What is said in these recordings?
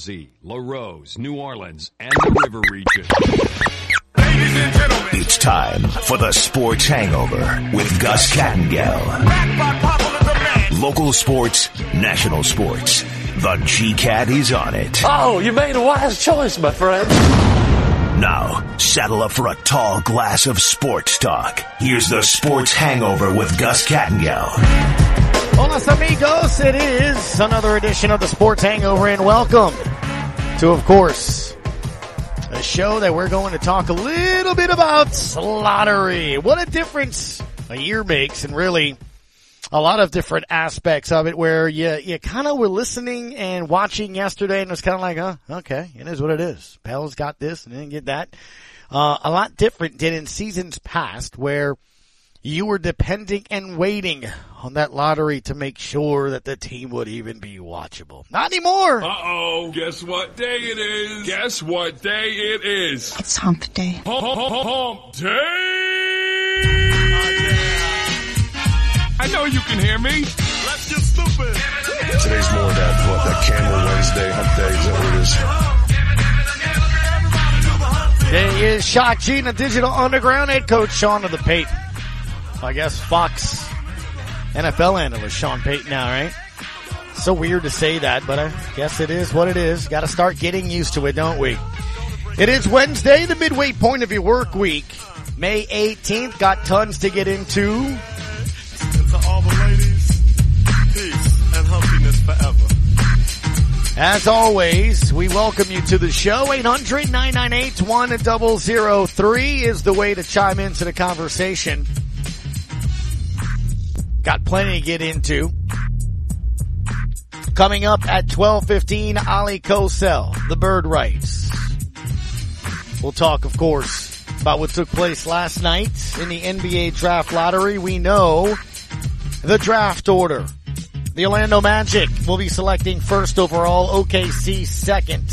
Z, LaRose, New Orleans, and the River Region. Ladies and gentlemen, It's time for the Sports Hangover with Gus Kattengell. Local sports, national sports. The G-Cat is on it. Oh, you made a wise choice, my friend. Now, saddle up for a tall glass of sports talk. Here's the Sports Hangover with Gus Kattengell. Hola, amigos. It is another edition of the Sports Hangover, and welcome to, of course, a show that we're going to talk a little bit about lottery. What a difference a year makes, and really a lot of different aspects of it where you, you kind of were listening and watching yesterday and it was kind of like, oh, okay, it is what it is. Pell's got this and didn't get that. Uh, a lot different than in seasons past where you were depending and waiting on that lottery to make sure that the team would even be watchable. Not anymore. Uh-oh. Guess what day it is? Guess what day it is? It's hump day. Hump, hump, hump day! I know you can hear me. Let's get stupid. Today's more that, what, that Camel Wednesday, hump day, is that what it is? Today is Shock G, the Digital Underground head coach Sean of the Payton. I guess Fox NFL analyst Sean Payton now, right? So weird to say that, but I guess it is what it is. Got to start getting used to it, don't we? It is Wednesday, the midway point of your work week. May 18th, got tons to get into. And to all the ladies, peace and humpiness forever. As always, we welcome you to the show. 800-998-1003 is the way to chime into the conversation. Got plenty to get into. Coming up at 12:15, Ali Kosel, the Bird Writes. We'll talk, of course, about what took place last night in the NBA draft lottery. We know the draft order. The Orlando Magic will be selecting first overall, OKC second,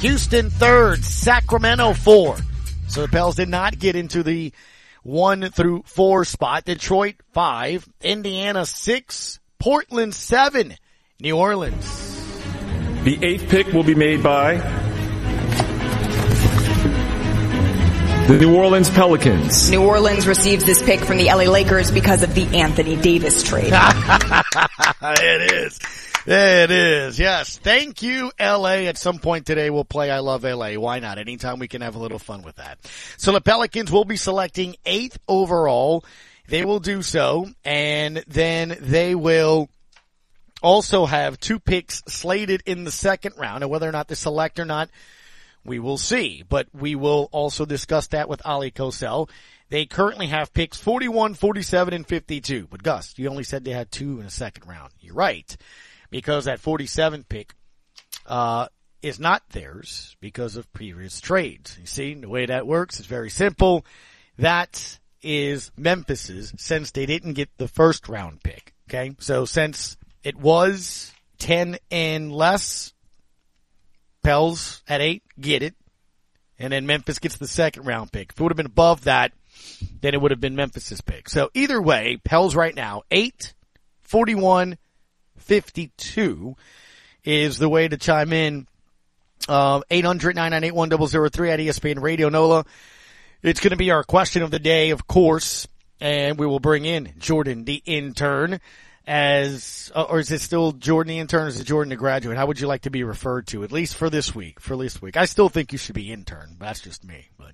Houston third, Sacramento four. So the Pels did not get into the one through four spot. Detroit five, Indiana six, Portland seven, New Orleans. The eighth pick will be made by the New Orleans Pelicans. New Orleans receives this pick from the LA Lakers because of the Anthony Davis trade. it is. It is. Yes. Thank you, LA. At some point today, we'll play I Love LA. Why not? Anytime we can have a little fun with that. So the Pelicans will be selecting eighth overall. They will do so. And then they will also have two picks slated in the second round. And whether or not they select or not, we will see. But we will also discuss that with Ali Kosel. They currently have picks 41, 47, and 52. But Gus, you only said they had two in the second round. You're right. Because that 47 pick, uh, is not theirs because of previous trades. You see, the way that works is very simple. That is Memphis's since they didn't get the first round pick. Okay. So since it was 10 and less, Pels at eight, get it. And then Memphis gets the second round pick. If it would have been above that, then it would have been Memphis's pick. So either way, Pels right now, 8, 41, 52 is the way to chime in. Uh, 800 998 1003 at ESPN Radio NOLA. It's going to be our question of the day, of course, and we will bring in Jordan, the intern, as, uh, or is it still Jordan the intern? Or is it Jordan the graduate? How would you like to be referred to, at least for this week? For this week, I still think you should be intern. That's just me, but.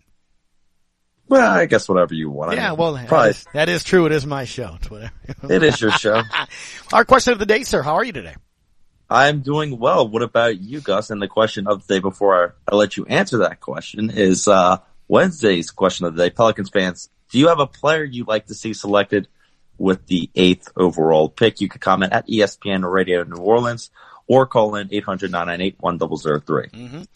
Well, I guess whatever you want. I Yeah, mean, well, that is, that is true. It is my show. It's whatever. it is your show. Our question of the day, sir. How are you today? I'm doing well. What about you, Gus? And the question of the day before I, I let you answer that question is uh, Wednesday's question of the day. Pelicans fans, do you have a player you'd like to see selected with the eighth overall pick? You could comment at ESPN Radio New Orleans or call in 800-998-1003.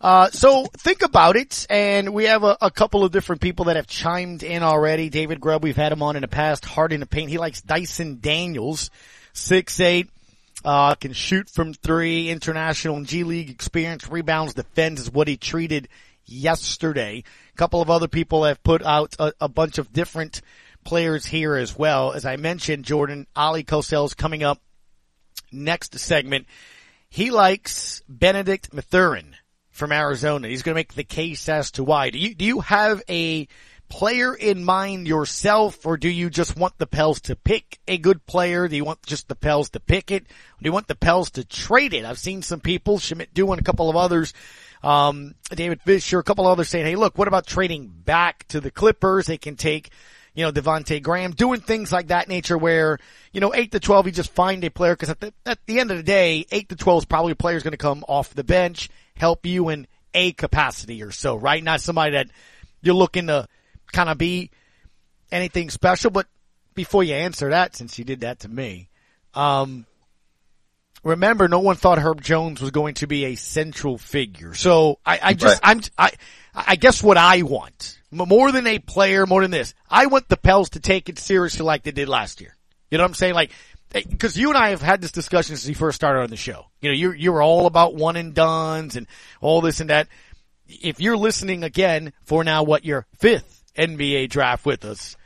Uh, so think about it, and we have a, a couple of different people that have chimed in already. David Grubb, we've had him on in the past. Hard in the paint. He likes Dyson Daniels, six eight, uh, can shoot from three. International and G League experience, rebounds, defends is what he treated yesterday. A couple of other people have put out a, a bunch of different players here as well. As I mentioned, Jordan Ali Kosel's coming up next segment. he likes Benedict Mathurin from Arizona. He's going to make the case as to why. Do you do you have a player in mind yourself, or do you just want the Pels to pick a good player? Do you want just the Pels to pick it? Or do you want the Pels to trade it? I've seen some people, Schmidt doing a couple of others, um, David Fisher, a couple others saying, "Hey, look, what about trading back to the Clippers? They can take." You know, Devonte Graham doing things like that nature where, you know, 8 to 12, you just find a player because at the, at the end of the day, 8 to 12 is probably a player going to come off the bench, help you in a capacity or so, right? Not somebody that you're looking to kind of be anything special. But before you answer that, since you did that to me, um, remember no one thought Herb Jones was going to be a central figure. So I, I just, I'm, I, I guess what I want more than a player, more than this, I want the Pels to take it seriously like they did last year. You know what I'm saying? Like, because you and I have had this discussion since you first started on the show. You know, you you were all about one and duns and all this and that. If you're listening again for now, what your fifth NBA draft with us,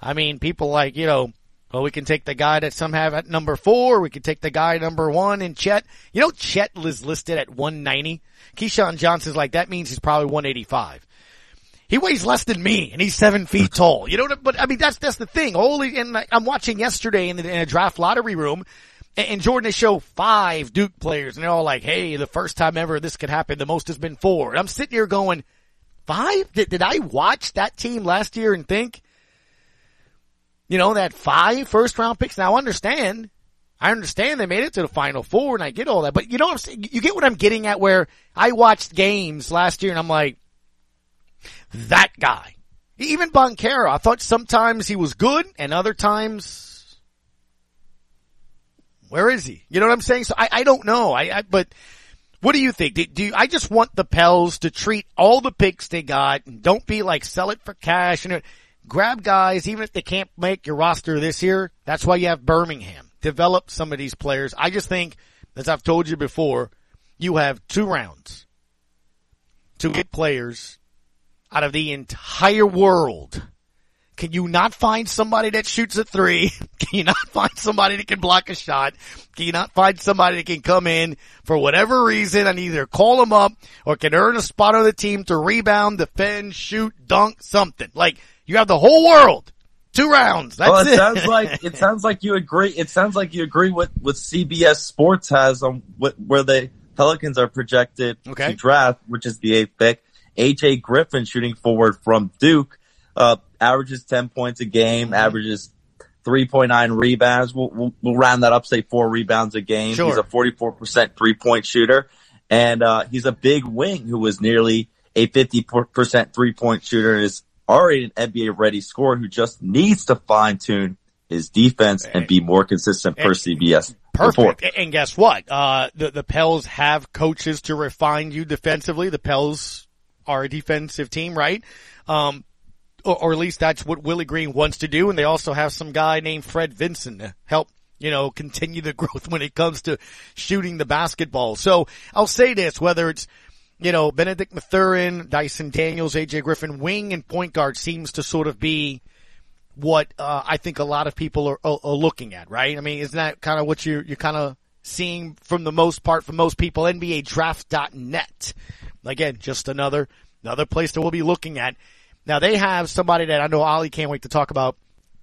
I mean, people like you know, well, we can take the guy that some have at number four. We can take the guy number one and Chet. You know, Chet is listed at 190. Keyshawn Johnson's like that means he's probably 185. He weighs less than me, and he's seven feet tall. You know, but I mean that's that's the thing. Holy, and I'm watching yesterday in, the, in a draft lottery room, and, and Jordan they show five Duke players, and they're all like, "Hey, the first time ever this could happen. The most has been four. And I'm sitting here going, five? Did, did I watch that team last year and think, you know, that five first round picks? Now, I understand. I understand they made it to the final four, and I get all that. But you know what I'm saying? You get what I'm getting at? Where I watched games last year, and I'm like that guy. Even Banchero, I thought sometimes he was good and other times, where is he? You know what I'm saying? So I, I don't know. I, I, but what do you think? Do, do you, I just want the Pels to treat all the picks they got and don't be like sell it for cash and grab guys even if they can't make your roster this year. That's why you have Birmingham. Develop some of these players. I just think, as I've told you before, you have two rounds to get players out of the entire world. Can you not find somebody that shoots a three? Can you not find somebody that can block a shot? Can you not find somebody that can come in for whatever reason and either call them up or can earn a spot on the team to rebound, defend, shoot, dunk, something? Like you have the whole world. Two rounds. That's well, it, it. sounds like it sounds like you agree. It sounds like you agree with what CBS Sports has on what, where the Pelicans are projected Okay. to draft, which is the eighth pick. AJ Griffin shooting forward from Duke, uh, averages 10 points a game, Mm-hmm. averages 3.9 rebounds. We'll, we'll, we'll round that up, say four rebounds a game. Sure. He's a 44% three point shooter and, uh, he's a big wing who was nearly a 50% three point shooter and is already an NBA ready scorer who just needs to fine tune his defense and be more consistent per CBS. Perfect. And guess what? Uh, the, the Pels have coaches to refine you defensively. The Pels are a defensive team, right? Um, or, or at least that's what Willie Green wants to do. And they also have some guy named Fred Vinson to help, you know, continue the growth when it comes to shooting the basketball. So I'll say this, whether it's, you know, Benedict Mathurin, Dyson Daniels, AJ Griffin, wing and point guard seems to sort of be what, uh, I think a lot of people are, are, are looking at, right? I mean, isn't that kind of what you're, you're kind of seeing from the most part from most people? NBA draft.net. Again, just another, another place that we'll be looking at. Now they have somebody that I know Ollie can't wait to talk about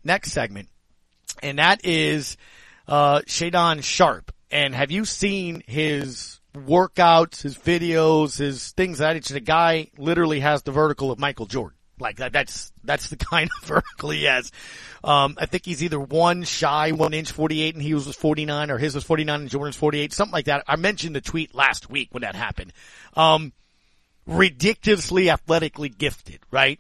next segment. And that is, uh, Shaedon Sharpe. And have you seen his workouts, his videos, his things that the guy literally has the vertical of Michael Jordan. Like that, that's, that's the kind of vertical he has. Um, I think he's either one shy, one inch 48 and he was 49 or his was 49 and Jordan's 48, something like that. I mentioned the tweet last week when that happened. Um, ridiculously athletically gifted, right?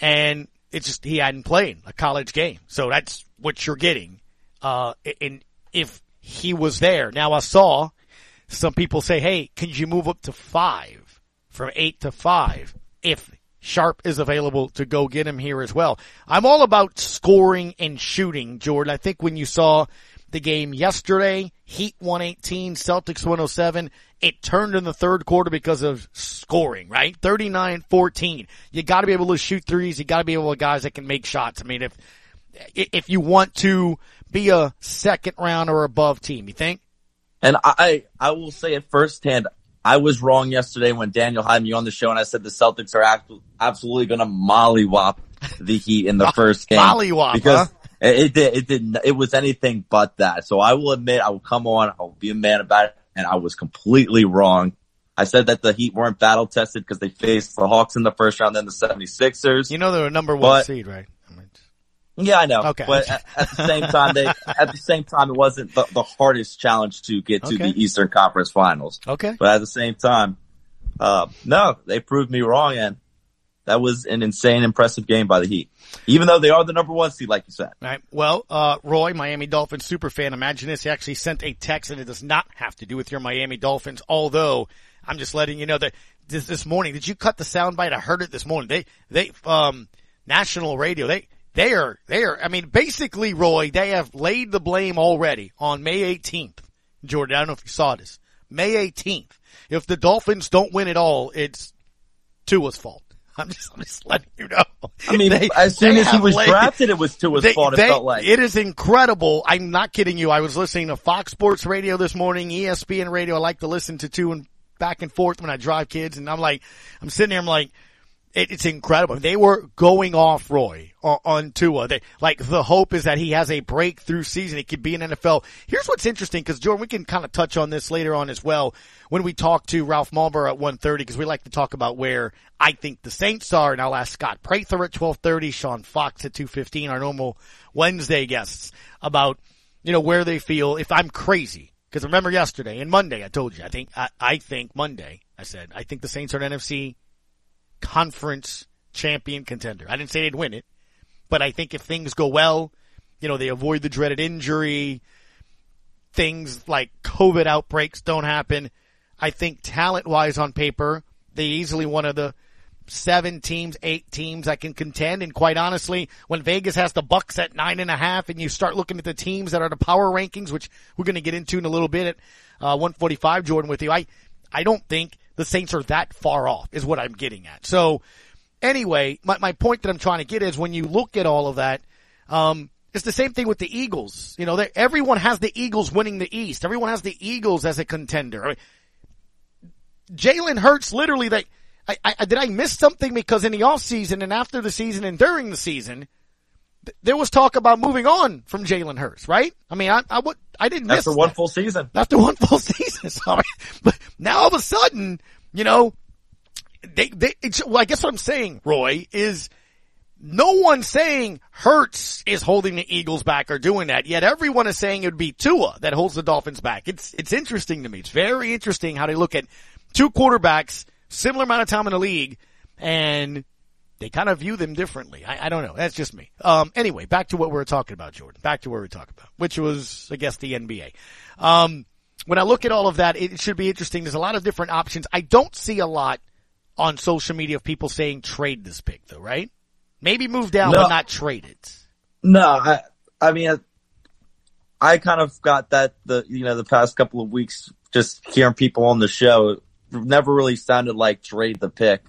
And it's just, he hadn't played a college game. So that's what you're getting. Uh, and if he was there, now I saw some people say, Hey, can you move up to five from eight to five if Sharpe is available to go get him here as well. I'm all about scoring and shooting, Jordan. I think when you saw the game yesterday, Heat 118, Celtics 107, it turned in the third quarter because of scoring, right? 39-14. You gotta be able to shoot threes. You gotta be able to guys that can make shots. I mean, if, if you want to be a second round or above team, you think? And I, I will say it firsthand. I was wrong yesterday when Daniel had me on the show and I said the Celtics are ab- absolutely going to mollywop the Heat in the first game. Mollywop, because huh? it, it did, it did, it was anything but that. So I will admit, I will come on, I'll be a man about it, and I was completely wrong. I said that the Heat weren't battle tested because they faced the Hawks in the first round, then the 76ers. You know they're a number one But- seed, right? I mean, Yeah, I know. Okay. But at, at the same time, they, at the same time, it wasn't the, the hardest challenge to get to Okay. the Eastern Conference Finals. Okay. But at the same time, uh, no, they proved me wrong and that was an insane, impressive game by the Heat. Even though they are the number one seed, like you said. Right. Well, uh, Roy, Miami Dolphins super fan, imagine this. He actually sent a text and it does not have to do with your Miami Dolphins, although I'm just letting you know that this, this morning, did you cut the soundbite? I heard it this morning. They, they, um, national radio, they, they are, they are, I mean, basically, Roy, they have laid the blame already on May 18th. Jordan, I don't know if you saw this. May 18th. If the Dolphins don't win at all, it's Tua's fault. I'm just, I'm just letting you know. I mean, They- as soon as he was laid- drafted, it was to his they- fault. It they- felt like. it is incredible. I'm not kidding you. I was listening to Fox Sports Radio this morning, ESPN Radio. I like to listen to two and back and forth when I drive kids, and I'm like, I'm sitting there, I'm like, it, it's incredible. They were going off Roy on, on Tua. They, like the hope is that he has a breakthrough season. He could be an NFL. Here's what's interesting because Jordan, we can kind of touch on this later on as well when we talk to Ralph Malbrough at 1.30 because we like to talk about where I think the Saints are. And I'll ask Scott Prather at 12.30, Sean Fox at 2.15, our normal Wednesday guests about, you know, where they feel if I'm crazy. Because remember yesterday and Monday, I told you, I think, I, I think Monday, I said, I think the Saints are an NFC conference champion contender. I didn't say they'd win it, but I think if things go well, you know, they avoid the dreaded injury, things like COVID outbreaks don't happen. I think talent wise on paper, they easily one of the seven teams, eight teams that can contend. And quite honestly, when Vegas has the Bucks at nine and a half and you start looking at the teams that are the power rankings, which we're going to get into in a little bit at uh, 145, Jordan, with you, I, I don't think the Saints are that far off is what I'm getting at. So anyway, my, my point that I'm trying to get is when you look at all of that, um, it's the same thing with the Eagles. You know, they- everyone has the Eagles winning the East. Everyone has the Eagles as a contender. I mean, Jalen Hurts literally they I, I did I miss something because in the off season and after the season and during the season th- there was talk about moving on from Jalen Hurts, right? I mean, I I, would, I didn't miss After one that. full season. after one full season. Sorry, but now all of a sudden, you know, they they. It's, well, I guess what I'm saying, Roy, is no one saying Hurts is holding the Eagles back or doing that. Yet everyone is saying it would be Tua that holds the Dolphins back. It's it's interesting to me. It's very interesting how they look at two quarterbacks, similar amount of time in the league, and they kind of view them differently. I, I don't know. That's just me. Um, anyway, back to what we were talking about, Jordan. Back to where we were talking about, which was, I guess, the NBA. Um, when I look at all of that, it should be interesting. There's a lot of different options. I don't see a lot on social media of people saying trade this pick, though, right? Maybe move down, No. but not trade it. No, I, I mean, I, I kind of got that the, you know, the past couple of weeks, just hearing people on the show, never really sounded like trade the pick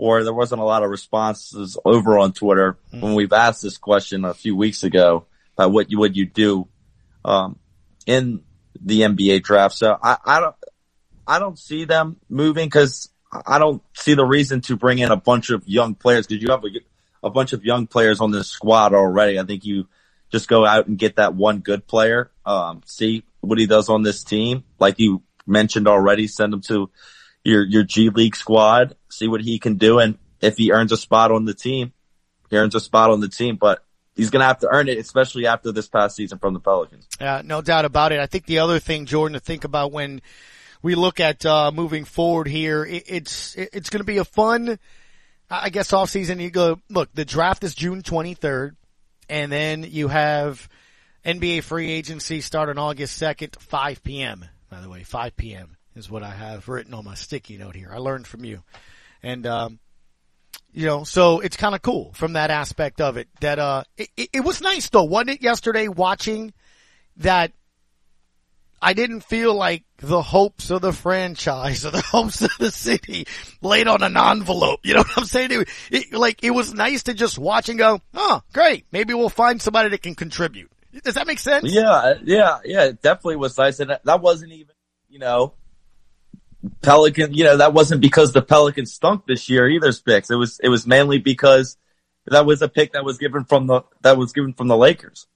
or there wasn't a lot of responses over on Twitter when we've asked this question a few weeks ago about what you would you do, um, in the NBA draft. So I, I don't, I don't see them moving because I don't see the reason to bring in a bunch of young players because you have a, a bunch of young players on this squad already. I think you just go out and get that one good player, um, see what he does on this team. Like you mentioned already, send him to your, your G League squad, see what he can do. And if he earns a spot on the team, he earns a spot on the team, but he's going to have to earn it, especially after this past season from the Pelicans. Uh, no doubt about it. I think the other thing, Jordan, to think about when we look at uh, moving forward here, it, it's it, it's going to be a fun, I guess, off season. You go look. The draft is June twenty third, and then you have NBA free agency start on August second, five p.m. By the way, five p.m. is what I have written on my sticky note here. I learned from you, and um, you know, so it's kind of cool from that aspect of it. That uh, it, it, was nice though, wasn't it? Yesterday, watching that I didn't feel like the hopes of the franchise or the hopes of the city laid on an envelope. You know what I'm saying? It, it, like, it was nice to just watch and go, oh, great. Maybe we'll find somebody that can contribute. Does that make sense? Yeah, yeah, yeah. It definitely was nice, and that wasn't even, you know, Pelican. You know, that wasn't because the Pelicans stunk this year either. Spicks. It was it was mainly because that was a pick that was given from the that was given from the Lakers.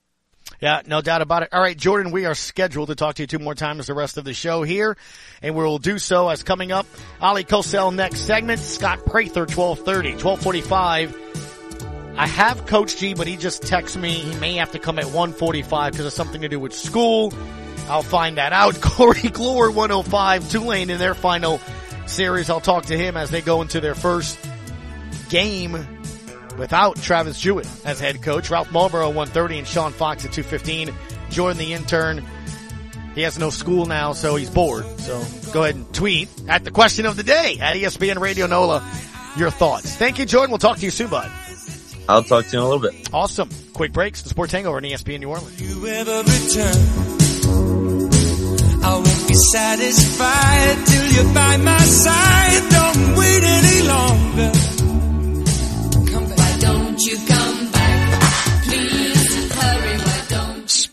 Yeah, no doubt about it. All right, Jordan, we are scheduled to talk to you two more times the rest of the show here, and we will do so as coming up. Ali Kosel next segment, Scott Prather, 1230, 1245. I have Coach G, but he just texted me. He may have to come at 145 because of something to do with school. I'll find that out. Corey Glore, 105, Tulane in their final series. I'll talk to him as they go into their first game without Travis Jewett as head coach. Ralph Malbrough 130 and Sean Fox at 215. Jordan the intern. He has no school now, so he's bored. So go ahead and tweet at the question of the day at ESPN Radio NOLA your thoughts. Thank you, Jordan. We'll talk to you soon, bud. I'll talk to you in a little bit. Awesome. Quick breaks. The Sports Hangover on ESPN New Orleans. I won't be satisfied till you're by my side. Don't wait any longer. Come back. Why don't you come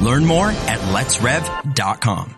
Learn more at letsrev.com.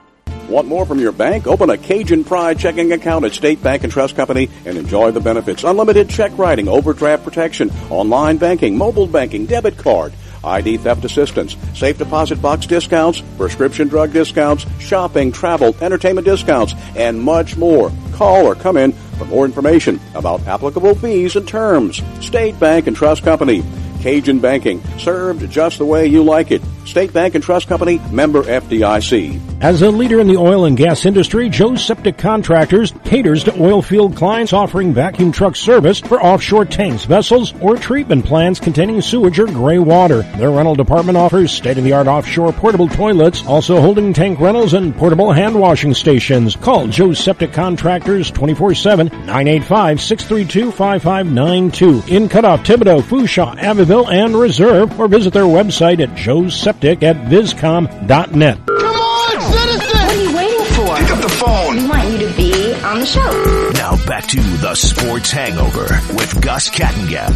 Want more from your bank? Open a Cajun Pride checking account at State Bank and Trust Company and enjoy the benefits. Unlimited check writing, overdraft protection, online banking, mobile banking, debit card, ID theft assistance, safe deposit box discounts, prescription drug discounts, shopping, travel, entertainment discounts, and much more. Call or come in for more information about applicable fees and terms. State Bank and Trust Company. Cajun Banking, served just the way you like it. State Bank and Trust Company, member FDIC. As a leader in the oil and gas industry, Joe's Septic Contractors caters to oil field clients offering vacuum truck service for offshore tanks, vessels, or treatment plants containing sewage or gray water. Their rental department offers state-of-the-art offshore portable toilets, also holding tank rentals and portable hand washing stations. Call Joe's Septic Contractors 24-7, 985-632-5592 in Cutoff, Thibodaux, Fourchon, Abbeville, and Reserve, or visit their website at Joe's Septic at viscom.net. Come on, citizen! What are you waiting for? Pick up the phone. We want you to be on the show. Now back to the Sports Hangover with Gus Kattengell.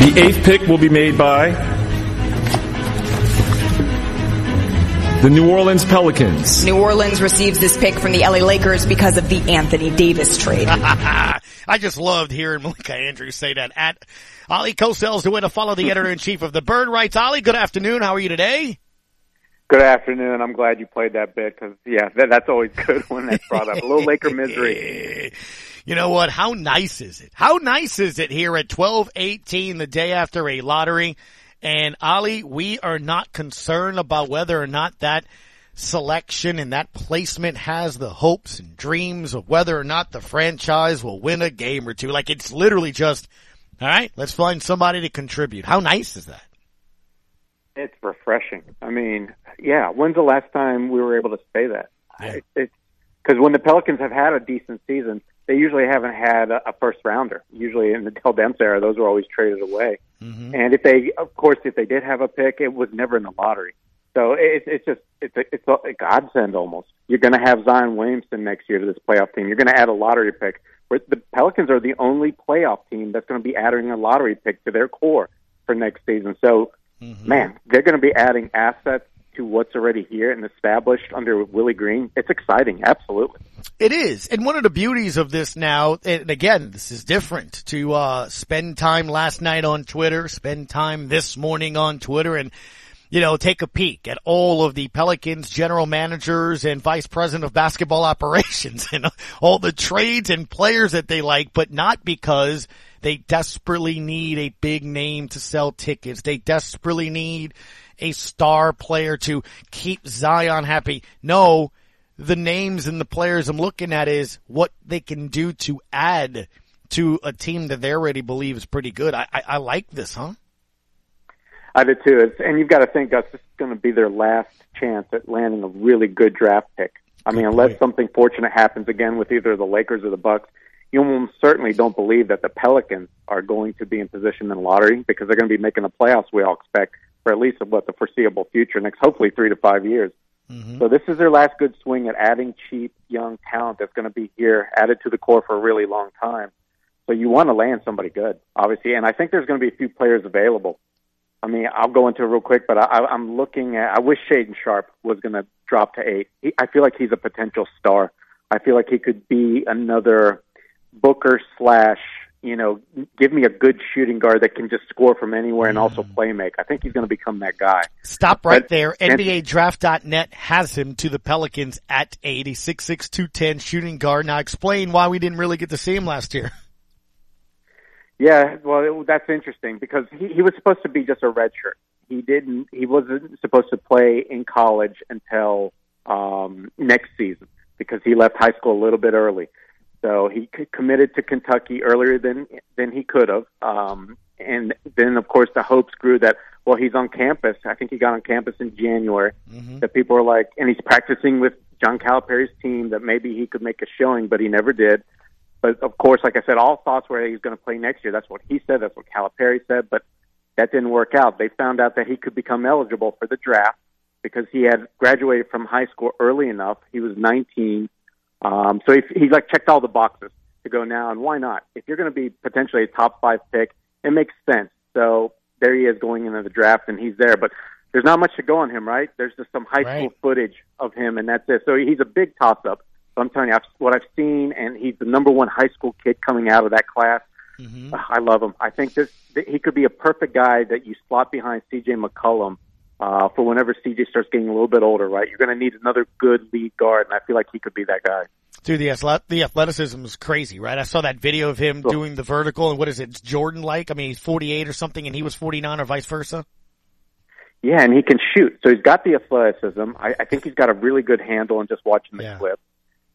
The eighth pick will be made by the New Orleans Pelicans. New Orleans receives this pick from the LA Lakers because of the Anthony Davis trade. I just loved hearing Malika Andrews say that. At Ali Kosel's the way to follow the editor in chief of the Bird Writes. Ali, good afternoon. How are you today? Good afternoon. I'm glad you played that bit because yeah, that, that's always good when that's brought up. A little Laker misery. You know what? How nice is it? How nice is it here at 1218 the day after a lottery? And Ali, we are not concerned about whether or not that selection and that placement has the hopes and dreams of whether or not the franchise will win a game or two. Like it's literally just, all right, let's find somebody to contribute. How nice is that? It's refreshing. I mean, yeah. When's the last time we were able to say that? Yeah. It's because when the Pelicans have had a decent season, they usually haven't had a, a first rounder. Usually in the Dell Demps era, those were always traded away. Mm-hmm. And if they, of course, if they did have a pick, it was never in the lottery. So it's it's just it's a, it's a, a godsend almost. You're going to have Zion Williamson next year to this playoff team. You're going to add a lottery pick. Where the Pelicans are the only playoff team that's going to be adding a lottery pick to their core for next season. So, Mm-hmm. man, they're going to be adding assets to what's already here and established under Willie Green. It's exciting, absolutely. It is. And one of the beauties of this now, and again, this is different to, uh, spend time last night on Twitter, spend time this morning on Twitter and, you know, take a peek at all of the Pelicans general managers and vice president of basketball operations and all the trades and players that they like, but not because they desperately need a big name to sell tickets. They desperately need a star player to keep Zion happy. No, the names and the players I'm looking at is what they can do to add to a team that they already believe is pretty good. I, I, I like this, huh? I do too. It's, and you've got to think, Gus, this is going to be their last chance at landing a really good draft pick. I mean, unless something fortunate happens again with either the Lakers or the Bucks, you almost certainly don't believe that the Pelicans are going to be in position in the lottery because they're going to be making the playoffs. We all expect for at least what the foreseeable future, next hopefully three to five years. Mm-hmm. So this is their last good swing at adding cheap young talent that's going to be here, added to the core for a really long time. So you want to land somebody good, obviously, and I think there's going to be a few players available. I mean, I'll go into it real quick, but I, I'm looking at. I wish Shaedon Sharpe was going to drop to eight. He, I feel like he's a potential star. I feel like he could be another Booker slash you know, give me a good shooting guard that can just score from anywhere and also mm. play make. I think he's going to become that guy. Stop right but, there. NBADraft.net has him to the Pelicans at eighty six six two ten shooting guard. Now explain why we didn't really get to see him last year. Yeah, well, it, that's interesting because he, he was supposed to be just a redshirt. He didn't, he wasn't supposed to play in college until, um, next season because he left high school a little bit early. So he committed to Kentucky earlier than than he could have. Um, and then, of course, the hopes grew that well, he's on campus. I think he got on campus in January. Mm-hmm. That people are like, and he's practicing with John Calipari's team. That maybe he could make a showing, but he never did. But of course, like I said, all thoughts were he's going to play next year. That's what he said. That's what Calipari said. But that didn't work out. They found out that he could become eligible for the draft because he had graduated from high school early enough. He was 19 um, so he, he like checked all the boxes to go now, and why not? If you're going to be potentially a top five pick, it makes sense. So there he is going into the draft, and he's there. But there's not much to go on him, right? There's just some high right. school footage of him, and that's it. So he's a big toss up. So I'm telling you, I've, what I've seen, and he's the number one high school kid coming out of that class. Mm-hmm. I love him. I think this he could be a perfect guy that you slot behind C.J. McCollum uh, for whenever CJ starts getting a little bit older, right? You're going to need another good lead guard, and I feel like he could be that guy. Dude, the, the athleticism is crazy, right? I saw that video of him doing the vertical, and what is it, Jordan like? I mean, he's 48 or something, and he was 49 or vice versa. Yeah, and he can shoot. So he's got the athleticism. I, I think he's got a really good handle on just watching the yeah. clip.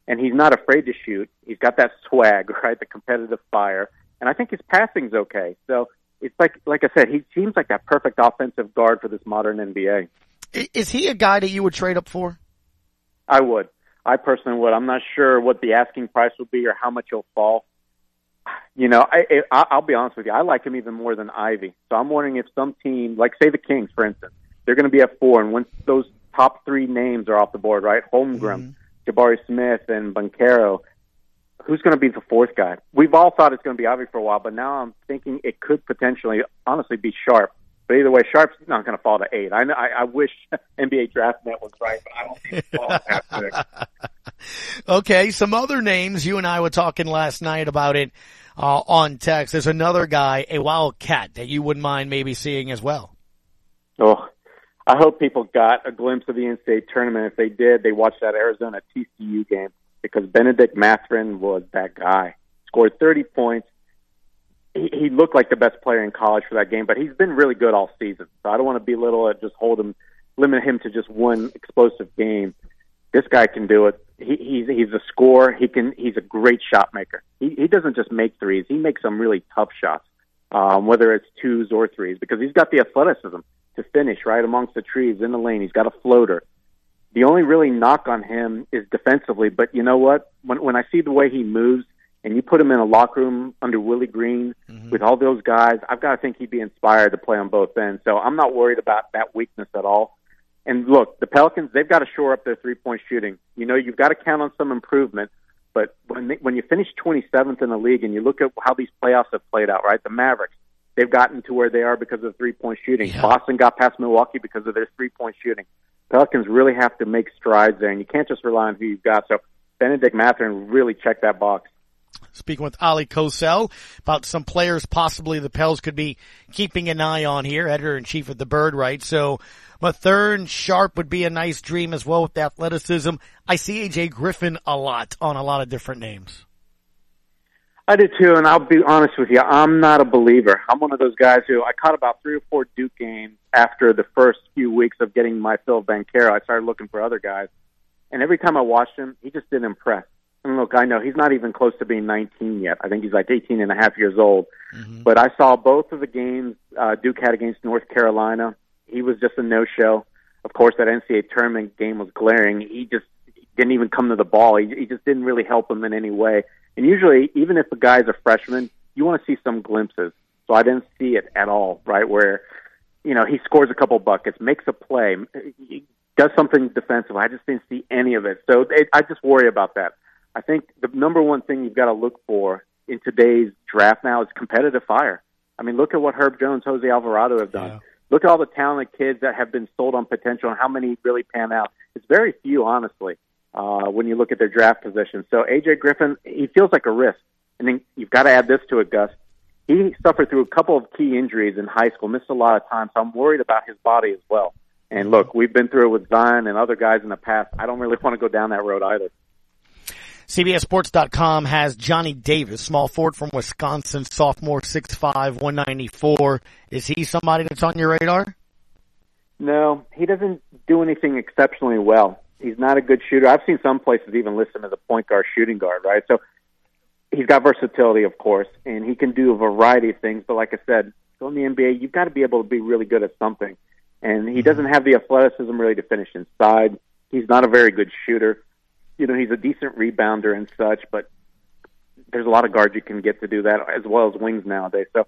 And he's not afraid to shoot. He's got that swag, right? The competitive fire. And I think his passing's okay. So it's like like I said, he seems like that perfect offensive guard for this modern NBA. Is he a guy that you would trade up for? I would. I personally would. I'm not sure what the asking price will be or how much he'll fall. You know, I, I I'll be honest with you. I like him even more than Ivey. So I'm wondering if some team, like say the Kings, for instance, they're going to be at four, and once those top three names are off the board, right? Holmgren, mm-hmm. Jabari Smith, and Banchero, who's going to be the fourth guy? We've all thought it's going to be Ivey for a while, but now I'm thinking it could potentially, honestly, be Sharpe. But either way, Sharpe's not going to fall to eight. I, I, I wish NBA Draft Net was right, but I don't think it's falling past six. okay, some other names. You and I were talking last night about it uh, on text. There's another guy, a Wildcat, that you wouldn't mind maybe seeing as well. Oh, I hope people got a glimpse of the in-state tournament. If they did, they watched that Arizona TCU game because Benedict Mathurin was that guy. Scored 30 points. He, he looked like the best player in college for that game, but he's been really good all season. So I don't want to belittle it, just hold him, limit him to just one explosive game. This guy can do it. He, he's he's a scorer. He can. He's a great shot maker. He he doesn't just make threes. He makes some really tough shots, um, whether it's twos or threes, because he's got the athleticism to finish right amongst the trees in the lane. He's got a floater. The only really knock on him is defensively, but you know what? When when I see the way he moves and you put him in a locker room under Willie Green mm-hmm. with all those guys, I've got to think he'd be inspired to play on both ends. So I'm not worried about that weakness at all. And look, the Pelicans, they've got to shore up their three point shooting. You know, you've got to count on some improvement. But when they, when you finish 27th in the league and you look at how these playoffs have played out, right? The Mavericks, they've gotten to where they are because of three point shooting. Yeah. Boston got past Milwaukee because of their three point shooting. Pelicans really have to make strides there, and you can't just rely on who you've got. So Benedict Mathurin really checked that box. Speaking with Ali Kosel about some players possibly the Pels could be keeping an eye on here, editor in chief of the Bird, right? So Mathurin Sharpe would be a nice dream as well with athleticism. I see AJ Griffin a lot on a lot of different names. I did too, and I'll be honest with you. I'm not a believer. I'm one of those guys who I caught about three or four Duke games after the first few weeks of getting my Phil Banchero. I started looking for other guys, and every time I watched him, he just didn't impress. And look, I know he's not even close to being 19 yet. I think he's like 18 and a half years old. Mm-hmm. But I saw both of the games uh, Duke had against North Carolina. He was just a no-show. Of course, that NCAA tournament game was glaring. He just didn't even come to the ball. He, he just didn't really help him in any way. And usually, even if a guy's a freshman, you want to see some glimpses. So I didn't see it at all, right? Where, you know, he scores a couple buckets, makes a play, does something defensive. I just didn't see any of it. So it, I just worry about that. I think the number one thing you've got to look for in today's draft now is competitive fire. I mean, look at what Herb Jones, Jose Alvarado have done. Yeah. Look at all the talented kids that have been sold on potential and how many really pan out. It's very few, honestly uh, when you look at their draft position. So AJ Griffin, he feels like a risk. And then you've got to add this to it, Gus. He suffered through a couple of key injuries in high school, missed a lot of time, so I'm worried about his body as well. And look, we've been through it with Zion and other guys in the past. I don't really want to go down that road either. CBSSports.com has Johnny Davis, small forward from Wisconsin, sophomore, 6'5", 194. Is he somebody that's on your radar? No, he doesn't do anything exceptionally well. He's not a good shooter. I've seen some places even list him as a point guard, shooting guard, right? So he's got versatility, of course, and he can do a variety of things. But like I said, in the NBA, you've got to be able to be really good at something. And he doesn't have the athleticism really to finish inside. He's not a very good shooter. You know, he's a decent rebounder and such, but there's a lot of guards you can get to do that as well as wings nowadays. So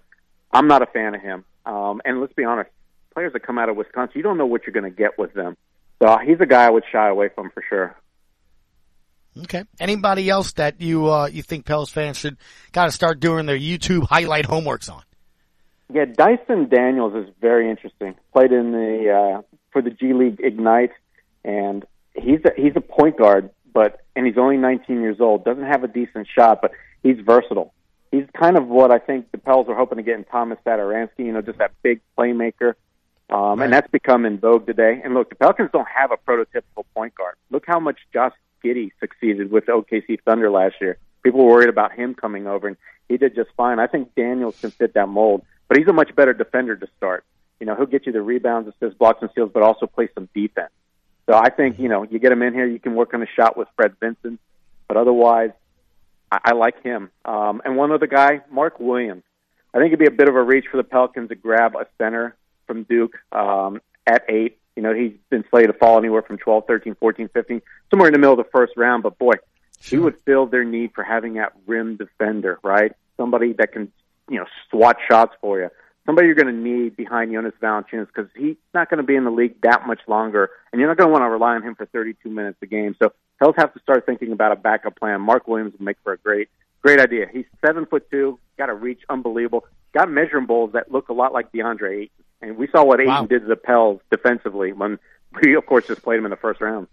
I'm not a fan of him. Um, and let's be honest, players that come out of Wisconsin, you don't know what you're going to get with them. So he's a guy I would shy away from for sure. Okay. Anybody else that you uh, you think Pels fans should got to start doing their YouTube highlight homeworks on? Yeah, Dyson Daniels is very interesting. Played in the uh, for the G League Ignite, and he's a, he's a point guard, but and he's only 19 years old. Doesn't have a decent shot, but he's versatile. He's kind of what I think the Pels are hoping to get in Thomas Satoransky. You know, just that big playmaker um, right. And that's become in vogue today. And look, the Pelicans don't have a prototypical point guard. Look how much Josh Giddey succeeded with OKC Thunder last year. People were worried about him coming over, and he did just fine. I think Daniels can fit that mold, but he's a much better defender to start. You know, he'll get you the rebounds, assists, blocks, and steals, but also play some defense. So I think, you know, you get him in here, you can work on a shot with Fred Vinson, but otherwise, I, I like him. Um, and one other guy, Mark Williams. I think it'd be a bit of a reach for the Pelicans to grab a center from Duke um, at eight. You know, he's been slated to fall anywhere from 12, 13, 14, 15, somewhere in the middle of the first round. But boy, sure. he would fill their need for having that rim defender, right? Somebody that can, you know, swat shots for you. Somebody you're going to need behind Jonas Valanciunas because he's not going to be in the league that much longer, and you're not going to want to rely on him for 32 minutes a game. So Pels have to start thinking about a backup plan. Mark Williams would make for a great, great idea. He's seven foot two, got a reach unbelievable, got measurables that look a lot like DeAndre Ayton. And we saw what Ayton wow. did to the Pels defensively when we, of course, just played him in the first round.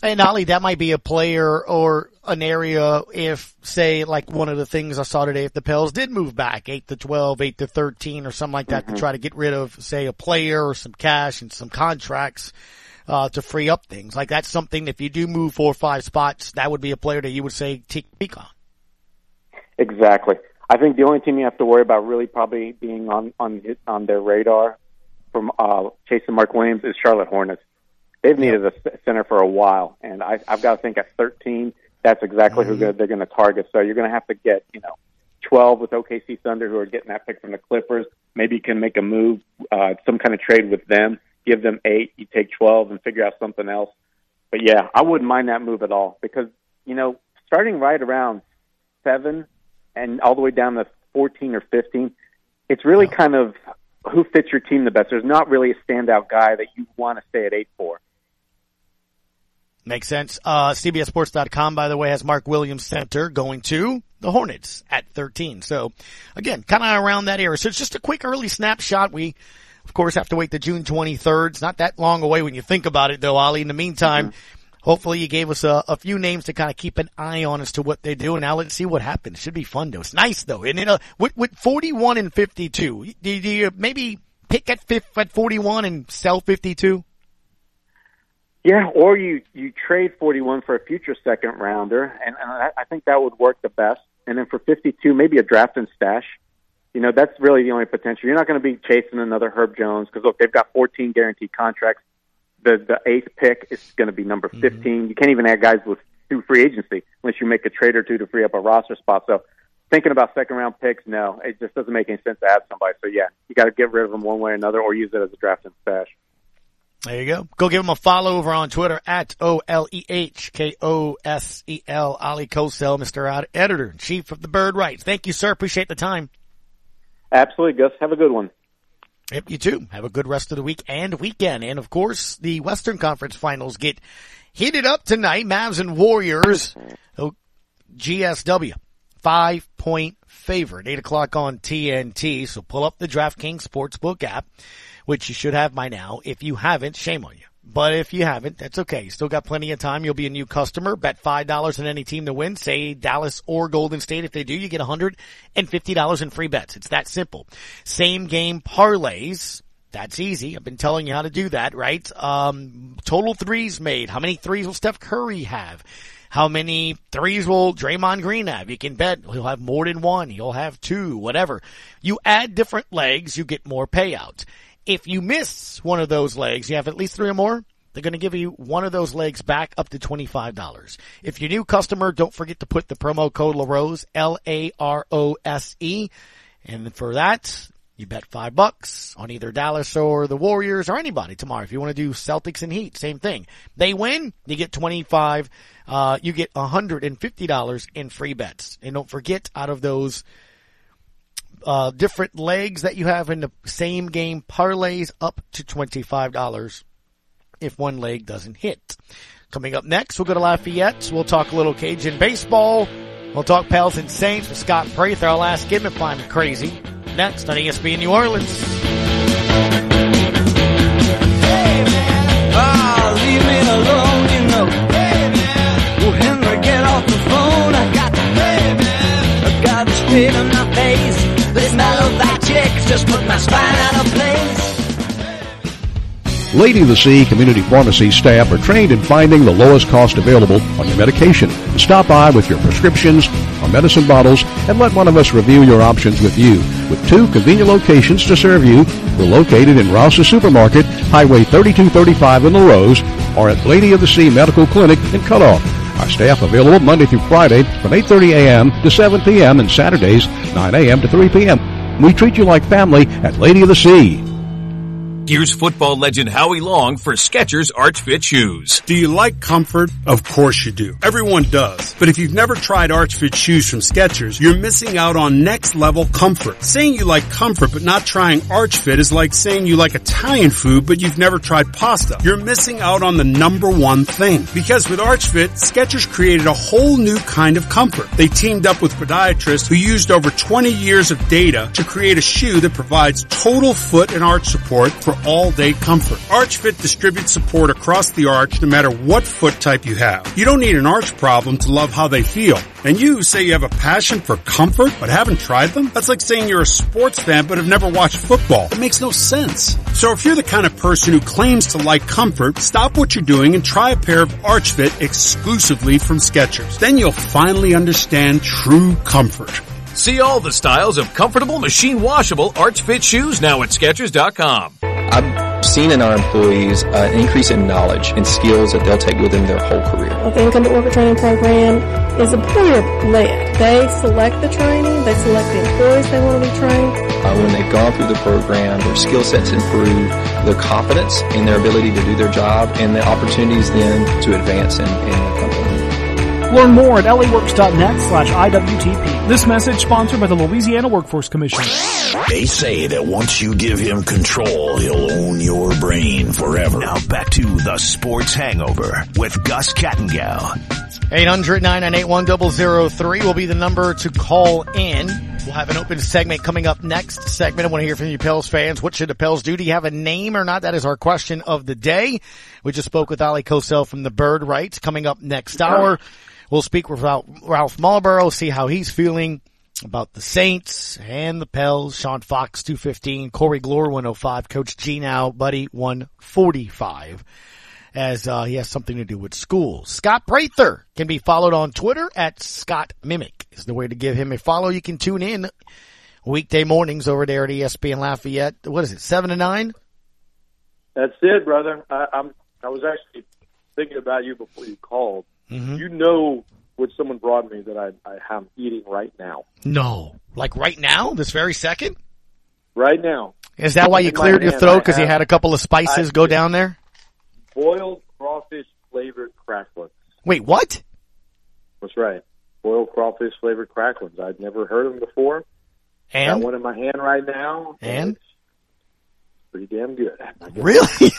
And Ollie, that might be a player or an area if, say, like one of the things I saw today, if the Pels did move back 8 to 12, 8 to 13 or something like that mm-hmm. to try to get rid of, say, a player or some cash and some contracts, uh, to free up things. Like that's something, if you do move four or five spots, that would be a player that you would say take peek on. Exactly. I think the only team you have to worry about really probably being on on on their radar from uh, chasing Mark Williams is Charlotte Hornets. They've needed a center for a while, and I, I've got to think at 13, that's exactly mm-hmm. who they're going to target. So you're going to have to get you know 12 with OKC Thunder, who are getting that pick from the Clippers. Maybe you can make a move, uh, some kind of trade with them. Give them eight, you take 12, and figure out something else. But yeah, I wouldn't mind that move at all because you know starting right around seven and all the way down to 14 or 15, it's really wow. kind of who fits your team the best. There's not really a standout guy that you want to stay at eight for. Makes sense. Uh, CBSSports.com, by the way, has Mark Williams Center going to the Hornets at 13. So again, kind of around that area. So it's just a quick early snapshot. We, of course, have to wait to June 23rd. It's not that long away when you think about it though, Ali. In the meantime, mm-hmm. Hopefully you gave us a, a few names to kind of keep an eye on as to what they do. And now let's see what happens. Should be fun though. It's nice though. And you know, with, with 41 and 52, do, do you maybe pick at fifth, at 41 and sell 52? Yeah, or you you trade 41 for a future second rounder, and, and I, I think that would work the best. And then for 52, maybe a draft and stash. You know, that's really the only potential. You're not going to be chasing another Herb Jones because look, they've got 14 guaranteed contracts. The the eighth pick is going to be number 15. Mm-hmm. You can't even add guys with through free agency unless you make a trade or two to free up a roster spot. So thinking about second round picks, no, it just doesn't make any sense to add somebody. So yeah, you got to get rid of them one way or another, or use it as a draft and stash. There you go. Go give him a follow over on Twitter at O L E H K O S E L Oleh Kosel, Mr. Editor in Chief of the Bird Writes. Thank you, sir. Appreciate the time. Absolutely, Gus. Have a good one. Yep, you too. Have a good rest of the week and weekend. And of course, the Western Conference Finals get heated up tonight. Mavs and Warriors. Oh, GSW. Five point favorite. Eight o'clock on TNT. So pull up the DraftKings Sportsbook app which you should have by now. If you haven't, shame on you. But if you haven't, that's okay. You still got plenty of time. You'll be a new customer. Bet $5 on any team to win, say Dallas or Golden State. If they do, you get $150 in free bets. It's that simple. Same game parlays. That's easy. I've been telling you how to do that, right? Um, total threes made. How many threes will Steph Curry have? How many threes will Draymond Green have? You can bet he'll have more than one. He'll have two, whatever. You add different legs, you get more payouts. If you miss one of those legs, you have at least three or more, they're going to give you one of those legs back up to $25. If you're a new customer, don't forget to put the promo code LaRose, L-A-R-O-S-E. And for that, you bet five bucks on either Dallas or the Warriors or anybody tomorrow. If you want to do Celtics and Heat, same thing. They win, you get 25, uh, you get $150 in free bets. And don't forget, out of those uh, different legs that you have in the same game parlays up to $25 if one leg doesn't hit. Coming up next, we'll go to Lafayette. We'll talk a little Cajun baseball. We'll talk Pels and Saints with Scott Prather. I'll ask him if I'm crazy. Next on ESPN New Orleans. Hey man, oh, leave me alone, you know. Hey man, Henry, get off the phone. I got the hey man, I got my face. Lady of the Sea Community Pharmacy staff are trained in finding the lowest cost available on your medication. Stop by with your prescriptions or medicine bottles and let one of us review your options with you. With two convenient locations to serve you, we're located in Rouse's Supermarket, Highway 3235 in LaRose, or at Lady of the Sea Medical Clinic in Cutoff. Our staff available Monday through Friday from 8.30 a.m. to 7 p.m. and Saturdays 9 a.m. to 3 p.m. We treat you like family at Lady of the Sea. Here's football legend Howie Long for Skechers Arch Fit shoes. Do you like comfort? Of course you do. Everyone does. But if you've never tried Arch Fit shoes from Skechers, you're missing out on next level comfort. Saying you like comfort but not trying Arch Fit is like saying you like Italian food but you've never tried pasta. You're missing out on the number one thing. Because with Arch Fit, Skechers created a whole new kind of comfort. They teamed up with podiatrists who used over 20 years of data to create a shoe that provides total foot and arch support for all-day comfort. ArchFit distributes support across the arch no matter what foot type you have. You don't need an arch problem to love how they feel. And you say you have a passion for comfort but haven't tried them? That's like saying you're a sports fan but have never watched football. It makes no sense. So if you're the kind of person who claims to like comfort, stop what you're doing and try a pair of ArchFit exclusively from Skechers. Then you'll finally understand true comfort. See all the styles of comfortable machine washable arch fit shoes now at Skechers.com. I've seen in our employees uh, an increase in knowledge and skills that they'll take with them their whole career. The Incumbent Worker Training Program is employer-led. They select the training, they select the employees they want to be trained. Uh, when they've gone through the program, their skill sets improve, their confidence in their ability to do their job, and the opportunities then to advance in, in the company. Learn more at laworks.net slash IWTP. This message sponsored by the Louisiana Workforce Commission. They say that once you give him control, he'll own your brain forever. Now back to the Sports Hangover with Gus Kattengell. 800 998 1003 will be the number to call in. We'll have an open segment coming up next segment. I want to hear from you Pels fans. What should the Pels do? Do you have a name or not? That is our question of the day. We just spoke with Oleh Kosel from the Bird Writes coming up next hour. We'll speak with Ralph Malbrough, see how he's feeling about the Saints and the Pels. Sean Fox 215, Corey Glore 105, Coach G now, Buddy 145 as uh, he has something to do with school. Scott Prather can be followed on Twitter at Scott Mimic is the way to give him a follow. You can tune in weekday mornings over there at ESPN Lafayette. What is it, seven to nine? That's it, brother. I, I'm. I was actually thinking about you before you called. Mm-hmm. You know what someone brought me that I, I am eating right now. No, like right now, this very second. Right now. Is that why you In cleared your hand, throat because you had a couple of spices I- go down there? Boiled crawfish flavored cracklings. Wait, what? That's right. Boiled crawfish flavored cracklings. I'd never heard of them before. And Got one in my hand right now. And? Pretty damn good. Really?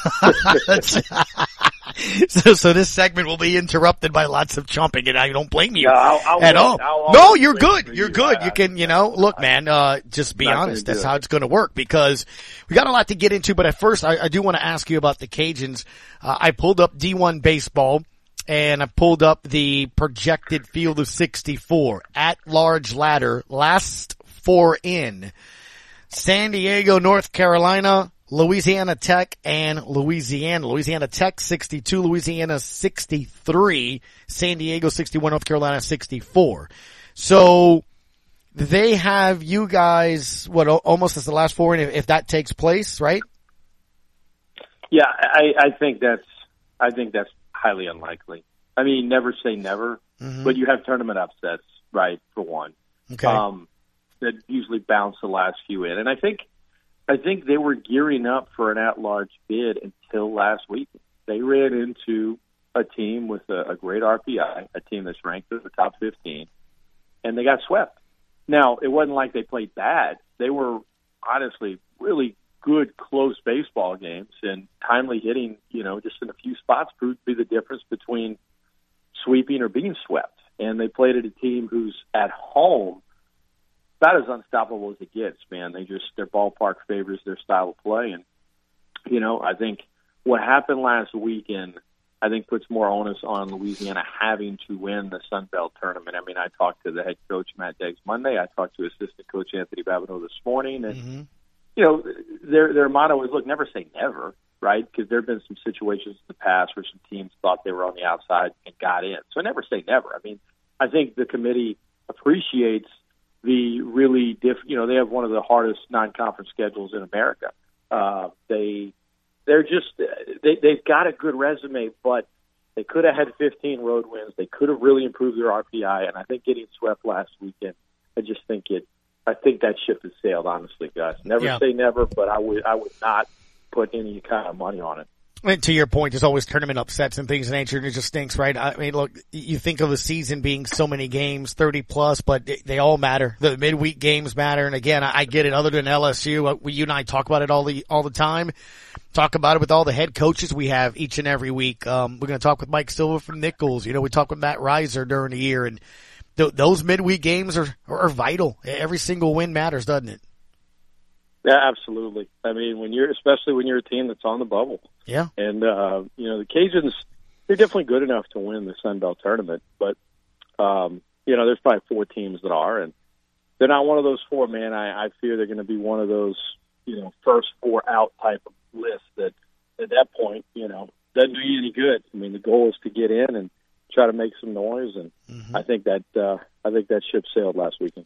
so, so this segment will be interrupted by lots of chomping, and I don't blame you No, I'll- I'll at all. I'll no, you're good. You're you. good. I- you can, you know, look, man. Uh, just be honest. That's how it's going to work because we got a lot to get into. But at first, I, I do want to ask you about the Cajuns. Uh, I pulled up D1 baseball. And I pulled up the projected field of 64 at large ladder, last four in. San Diego, North Carolina, Louisiana Tech, and Louisiana. Louisiana Tech 62, Louisiana 63, San Diego 61, North Carolina 64. So they have you guys, what, almost as the last four in if, if that takes place, right? Yeah, I, I think that's I think that's highly unlikely. I mean, never say never, Mhm. but you have tournament upsets, right? For one, Okay. um, that usually bounce the last few in, and I think I think they were gearing up for an at-large bid until last week. They ran into a team with a, a great RPI, a team that's ranked in the top 15, and they got swept. Now, it wasn't like they played bad. They were honestly really good, close baseball games, and timely hitting, you know, just in a few spots proved to be the difference between sweeping or being swept. And they played at a team who's at home about as unstoppable as it gets, man. They just their ballpark favors their style of play, and you know, I think what happened last weekend, I think puts more onus on Louisiana having to win the Sun Belt tournament. I mean, I talked to the head coach Matt Deggs Monday. I talked to assistant coach Anthony Babineaux this morning, and mm-hmm. you know, their their motto is look, never say never, right? Because there have been some situations in the past where some teams thought they were on the outside and got in. So never say never. I mean, I think the committee appreciates the really diff. You know, they have one of the hardest non-conference schedules in America. Uh, they they're just they they've got a good resume, but they could have had 15 road wins. They could have really improved their RPI, and I think getting swept last weekend, I just think it. I think that ship has sailed. Honestly, guys, never Yeah. say never, but I would I would not put any kind of money on it. And to your point, there's always tournament upsets and things of nature, and it just stinks, right? I mean, look, you think of the season being so many games, 30 plus, but they, all matter. The midweek games matter, and again, I, get it. Other than LSU, uh, we, you and I talk about it all the all the time. Talk about it with all the head coaches we have each and every week. Um, we're going to talk with Mike Silva from Nicholls. You know, we talk with Matt Riser during the year, and th- those midweek games are are vital. Every single win matters, doesn't it? Yeah, absolutely. I mean, when you're especially when you're a team that's on the bubble. Yeah. And uh, you know, the Cajuns they're definitely good enough to win the Sun Belt tournament, but um, you know, there's probably four teams that are and they're not one of those four, man. I, I fear they're gonna be one of those, you know, first four out type of lists that at that point, you know, doesn't do you any good. I mean the goal is to get in and try to make some noise and I think that uh I think that ship sailed last weekend.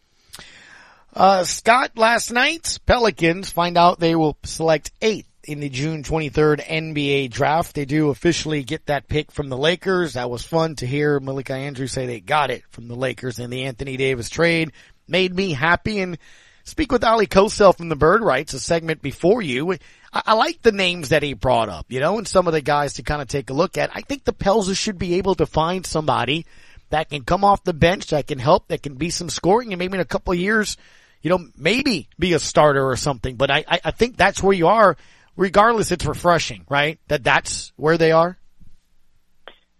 Uh, Scott, last night, Pelicans find out they will select eighth in the June 23rd NBA draft. They do officially get that pick from the Lakers. That was fun to hear Malika Andrews say they got it from the Lakers in the Anthony Davis trade. Made me happy and speak with Oleh Kosel from the Bird Writes, a segment before you. I, I like the names that he brought up, you know, and some of the guys to kind of take a look at. I think the Pels should be able to find somebody that can come off the bench, that can help, that can be some scoring, and maybe in a couple of years, you know, maybe be a starter or something. But I, I, I think that's where you are. Regardless, it's refreshing, right? That that's where they are.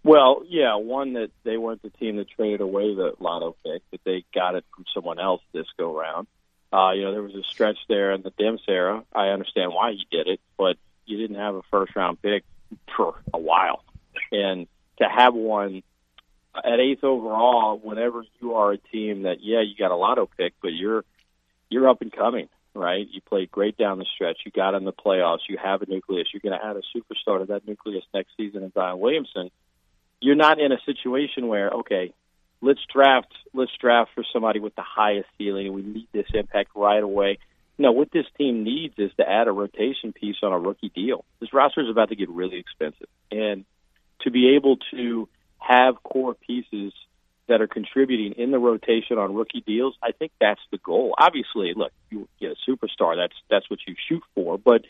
Well, yeah, one that they weren't the team that traded away the lotto pick, but they got it from someone else this go round. Uh, you know, there was a stretch there in the Demps era. I understand why he did it, but you didn't have a first round pick for a while. And to have one at eighth overall, whenever you are a team that, yeah, you got a lotto pick, but you're you're up and coming, right? You played great down the stretch. You got in the playoffs. You have a nucleus. You're going to add a superstar to that nucleus next season in Zion Williamson. You're not in a situation where, okay, let's draft let's draft for somebody with the highest ceiling we need this impact right away. No, what this team needs is to add a rotation piece on a rookie deal. This roster is about to get really expensive. And to be able to have core pieces that are contributing in the rotation on rookie deals, I think that's the goal. Obviously, look, you get a superstar, that's that's what you shoot for, but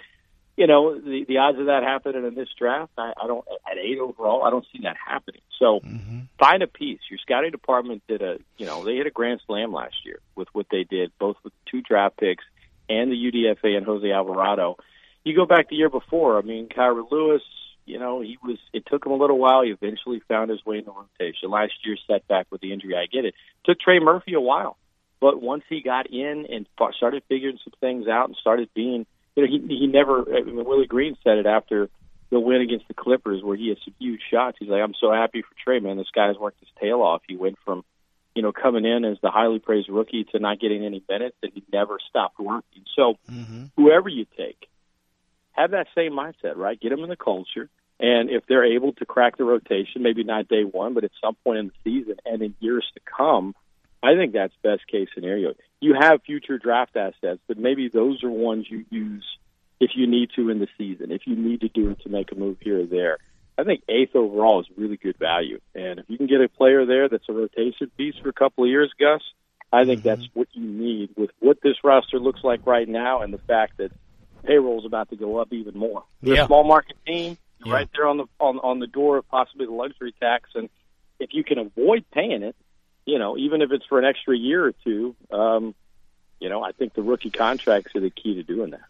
you know, the the odds of that happening in this draft, I, I don't at eight overall, I don't see that happening. So Mm-hmm. find a piece. Your scouting department did a you know, they hit a grand slam last year with what they did, both with two draft picks and the UDFA and Jose Alvarado. You go back the year before, I mean, Kira Lewis, you know, he was it took him a little while. He eventually found his way in the rotation. Last year's setback with the injury, I get it. Took Trey Murphy a while. But once he got in and started figuring some things out and started being you know, he he never. I mean, Willie Green said it after the win against the Clippers, where he had some huge shots. He's like, "I'm so happy for Trey, man. This guy's worked his tail off. He went from, you know, coming in as the highly praised rookie to not getting any minutes, and he never stopped working. So, mm-hmm. whoever you take, have that same mindset, right? Get them in the culture, and if they're able to crack the rotation, maybe not day one, but at some point in the season and in years to come, I think that's best case scenario. You have future draft assets, but maybe those are ones you use if you need to in the season, if you need to do it to make a move here or there. I think eighth overall is really good value, and if you can get a player there that's a rotation piece for a couple of years, Gus, I think mm-hmm. that's what you need with what this roster looks like right now, and the fact that payroll's about to go up even more. Yeah. a small market team, Yeah. right there on the on on the door of possibly the luxury tax, and if you can avoid paying it, you know, even if it's for an extra year or two, um, you know, I think the rookie contracts are the key to doing that.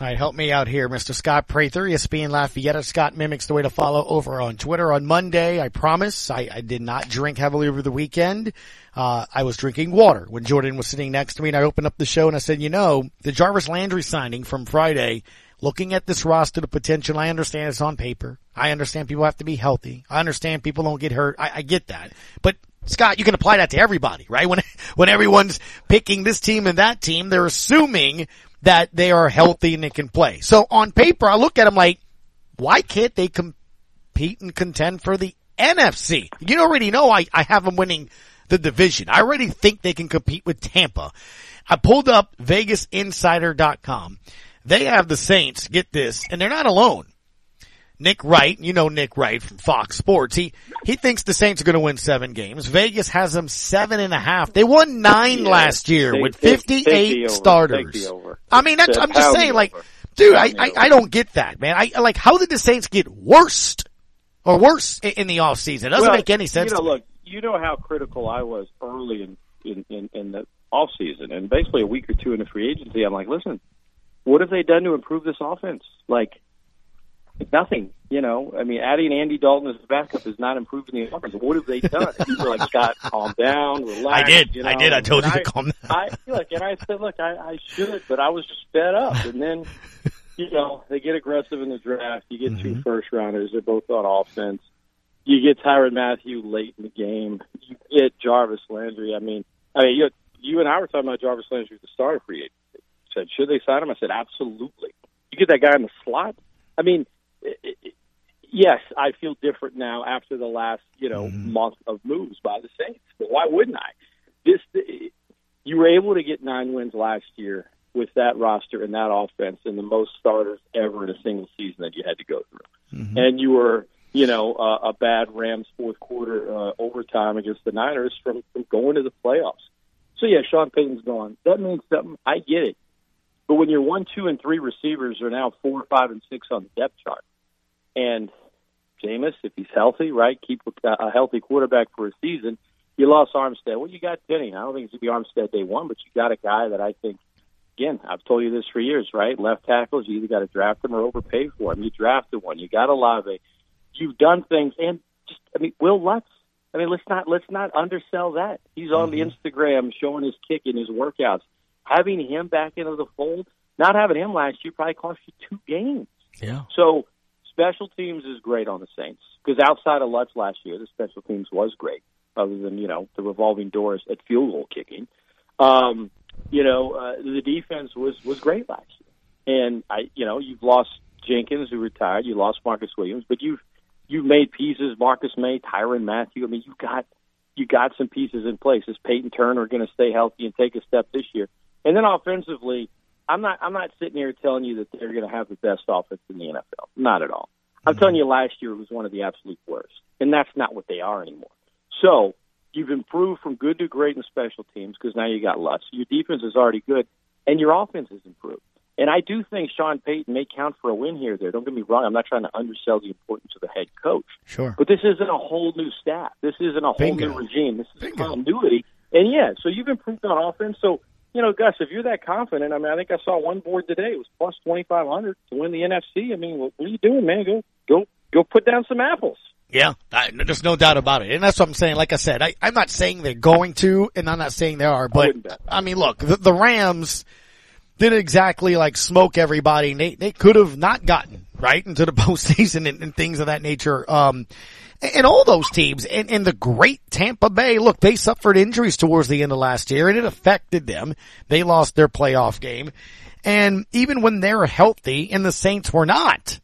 All right, help me out here, Mr. Scott Prather, ESPN Lafayette. Scott mimics the way to follow over on Twitter on Monday. I promise I, I did not drink heavily over the weekend. Uh, I was drinking water when Jordan was sitting next to me and I opened up the show and I said, you know, the Jarvis Landry signing from Friday, looking at this roster, the potential, I understand it's on paper. I understand people have to be healthy. I understand people don't get hurt. I, I get that. But Scott, you can apply that to everybody, right? When, when everyone's picking this team and that team, they're assuming that they are healthy and they can play. So on paper, I look at them like, why can't they compete and contend for the NFC? You already know I, I have them winning the division. I already think they can compete with Tampa. I pulled up VegasInsider.com. They have the Saints, get this, and they're not alone. Nick Wright, you know Nick Wright from Fox Sports. He he thinks the Saints are going to win seven games. Vegas has them seven and a half. They won nine Yeah, last year take- with fifty eight starters. I mean, that's I'm just saying, like, over. dude, I, I. I don't get that, man. I like how did the Saints get worst or worse in the off season? It doesn't Well, make any sense. You know, look, you know how critical I was early in in in, in the off season, and basically a week or two in the free agency. I'm like, listen, what have they done to improve this offense? Like nothing. You know, I mean, adding Andy Dalton as a backup is not improving the offense. What have they done? Were like, Scott, calm down, relax. I did. You know? I did. I told And you to calm down. I look, and I said, look, I, I should, but I was just fed up. And then, you know, they get aggressive in the draft. You get Mm-hmm. two first rounders. They're both on offense. You get Tyrann Mathieu late in the game. You get Jarvis Landry. I mean, I mean, you, you and I were talking about Jarvis Landry, the starter free agent. Said, should they sign him? I said, absolutely. You get that guy in the slot. I mean, it, it, yes, I feel different now after the last you know month of moves by the Saints. But why wouldn't I? This you were able to get nine wins last year with that roster and that offense, and the most starters ever in a single season that you had to go through. And you were, you know, uh, a bad Rams fourth quarter uh, overtime against the Niners from, from going to the playoffs. So yeah, Sean Payton's gone. That means something. I get it. But when your one, two, and three receivers are now four, five, and six on the depth chart, and Jameis, if he's healthy, right, keep a, a healthy quarterback for a season. You lost Armstead. Well, you got Penning. I don't think it's going to be Armstead day one, but you got a guy that I think, again, I've told you this for years, right? Left tackles, you either got to draft them or overpay for them. You drafted one. You got Olave. You've done things, and just, I mean, Will Lutz. I mean, let's not let's not undersell that. He's on the mm-hmm. Instagram showing his kick in his workouts. Having him back into the fold, not having him last year probably cost you two games. Yeah. So special teams is great on the Saints because outside of Lutz last year, the special teams was great. Other than you know the revolving doors at field goal kicking, um, you know uh, the defense was was great last year. And I, you know, you've lost Jenkins who retired, you lost Marcus Williams, but you've you've made pieces. Marcus Maye, Tyrann Mathieu. I mean, you got you got some pieces in place. Is Peyton Turner going to stay healthy and take a step this year? And then offensively, I'm not I'm not sitting here telling you that they're going to have the best offense in the NFL. Not at all. I'm mm-hmm. telling you, last year was one of the absolute worst, and that's not what they are anymore. So you've improved from good to great in special teams because now you got Lutz. Your defense is already good, and your offense has improved. And I do think Sean Payton may count for a win here. There, don't get me wrong. I'm not trying to undersell the importance of the head coach. Sure. But this isn't a whole new staff. This isn't a whole Bingo. new regime. This is continuity. And yeah, so you've improved on offense. So you know, Gus, if you're that confident, I mean, I think I saw one board today. It was plus twenty five hundred to win the NFC. I mean, what, what are you doing, man? Go, go, go! Put down some apples. Yeah, I, there's no doubt about it. And that's what I'm saying. Like I said, I, I'm not saying they're going to, and I'm not saying they are, but I, mean, look, the, the Rams didn't exactly like smoke everybody. And they, they could have not gotten right into the postseason and, and things of that nature. Um, and all those teams and, and the great Tampa Bay, look, they suffered injuries towards the end of last year and it affected them. They lost their playoff game. And even when they're healthy and the Saints were not,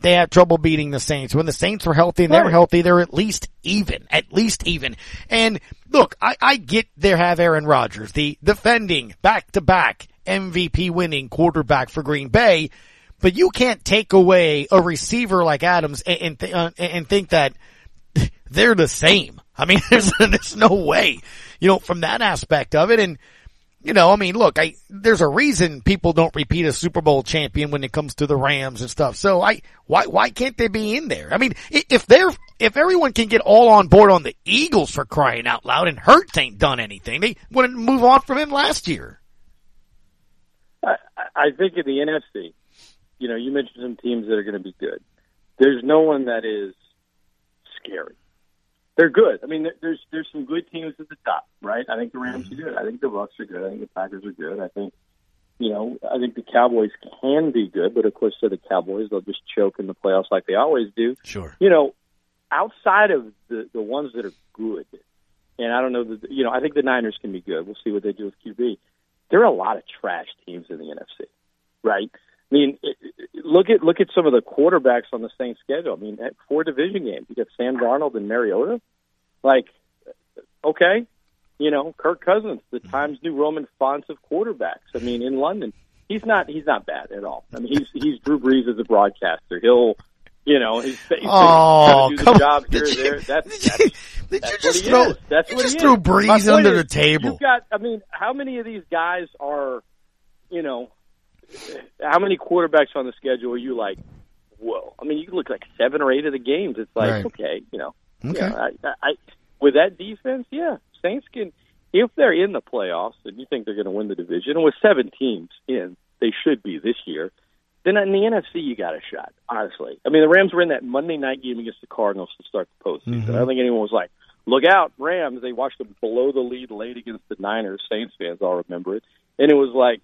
they had trouble beating the Saints. When the Saints were healthy and they were healthy, they're at least even, at least even. And look, I, I get they have Aaron Rodgers, the defending back to back MVP winning quarterback for Green Bay, but you can't take away a receiver like Adams and, and, th- uh, and think that they're the same. I mean, there's, there's no way, you know, from that aspect of it. And, you know, I mean, look, I, there's a reason people don't repeat a Super Bowl champion when it comes to the Rams and stuff. So I, why, why can't they be in there? I mean, if they're, if everyone can get all on board on the Eagles for crying out loud and Hurts ain't done anything, they wouldn't move on from him last year. I, I think in the NFC, you know, you mentioned some teams that are going to be good. There's no one that is scary. They're good. I mean, there's there's some good teams at the top, right? I think the Rams are good. I think the Bucks are good. I think the Packers are good. I think, you know, I think the Cowboys can be good, but of course, so the Cowboys they'll just choke in the playoffs like they always do. Sure. You know, outside of the the ones that are good, and I don't know that you know, I think the Niners can be good. We'll see what they do with QB. There are a lot of trash teams in the NFC, right? I mean, look at look at some of the quarterbacks on the Saints schedule. I mean, at four division games, you got Sam Darnold and Mariota. Like, okay, you know, Kirk Cousins, the mm-hmm. Times New Roman fonts of quarterbacks. I mean, in London, he's not he's not bad at all. I mean, he's he's Drew Brees as a broadcaster. He'll, you know, he's, he's Oh, do the job here Did you- there. That's, that's, just he throw- is. That's you just threw. Brees under is, the table. You've got, I mean, how many of these guys are, you know, how many quarterbacks on the schedule are you like, whoa? I mean, you look like seven or eight of the games. It's like, Right. okay, you know, Okay. yeah, I, I, I, with that defense, yeah, Saints can. If they're in the playoffs and you think they're going to win the division, and with seven teams in, they should be this year. Then in the NFC, you got a shot. Honestly, I mean, the Rams were in that Monday night game against the Cardinals to start the postseason. Mhm. I don't think anyone was like, "Look out, Rams!" They watched them blow the lead late against the Niners. Saints fans all remember it, and it was like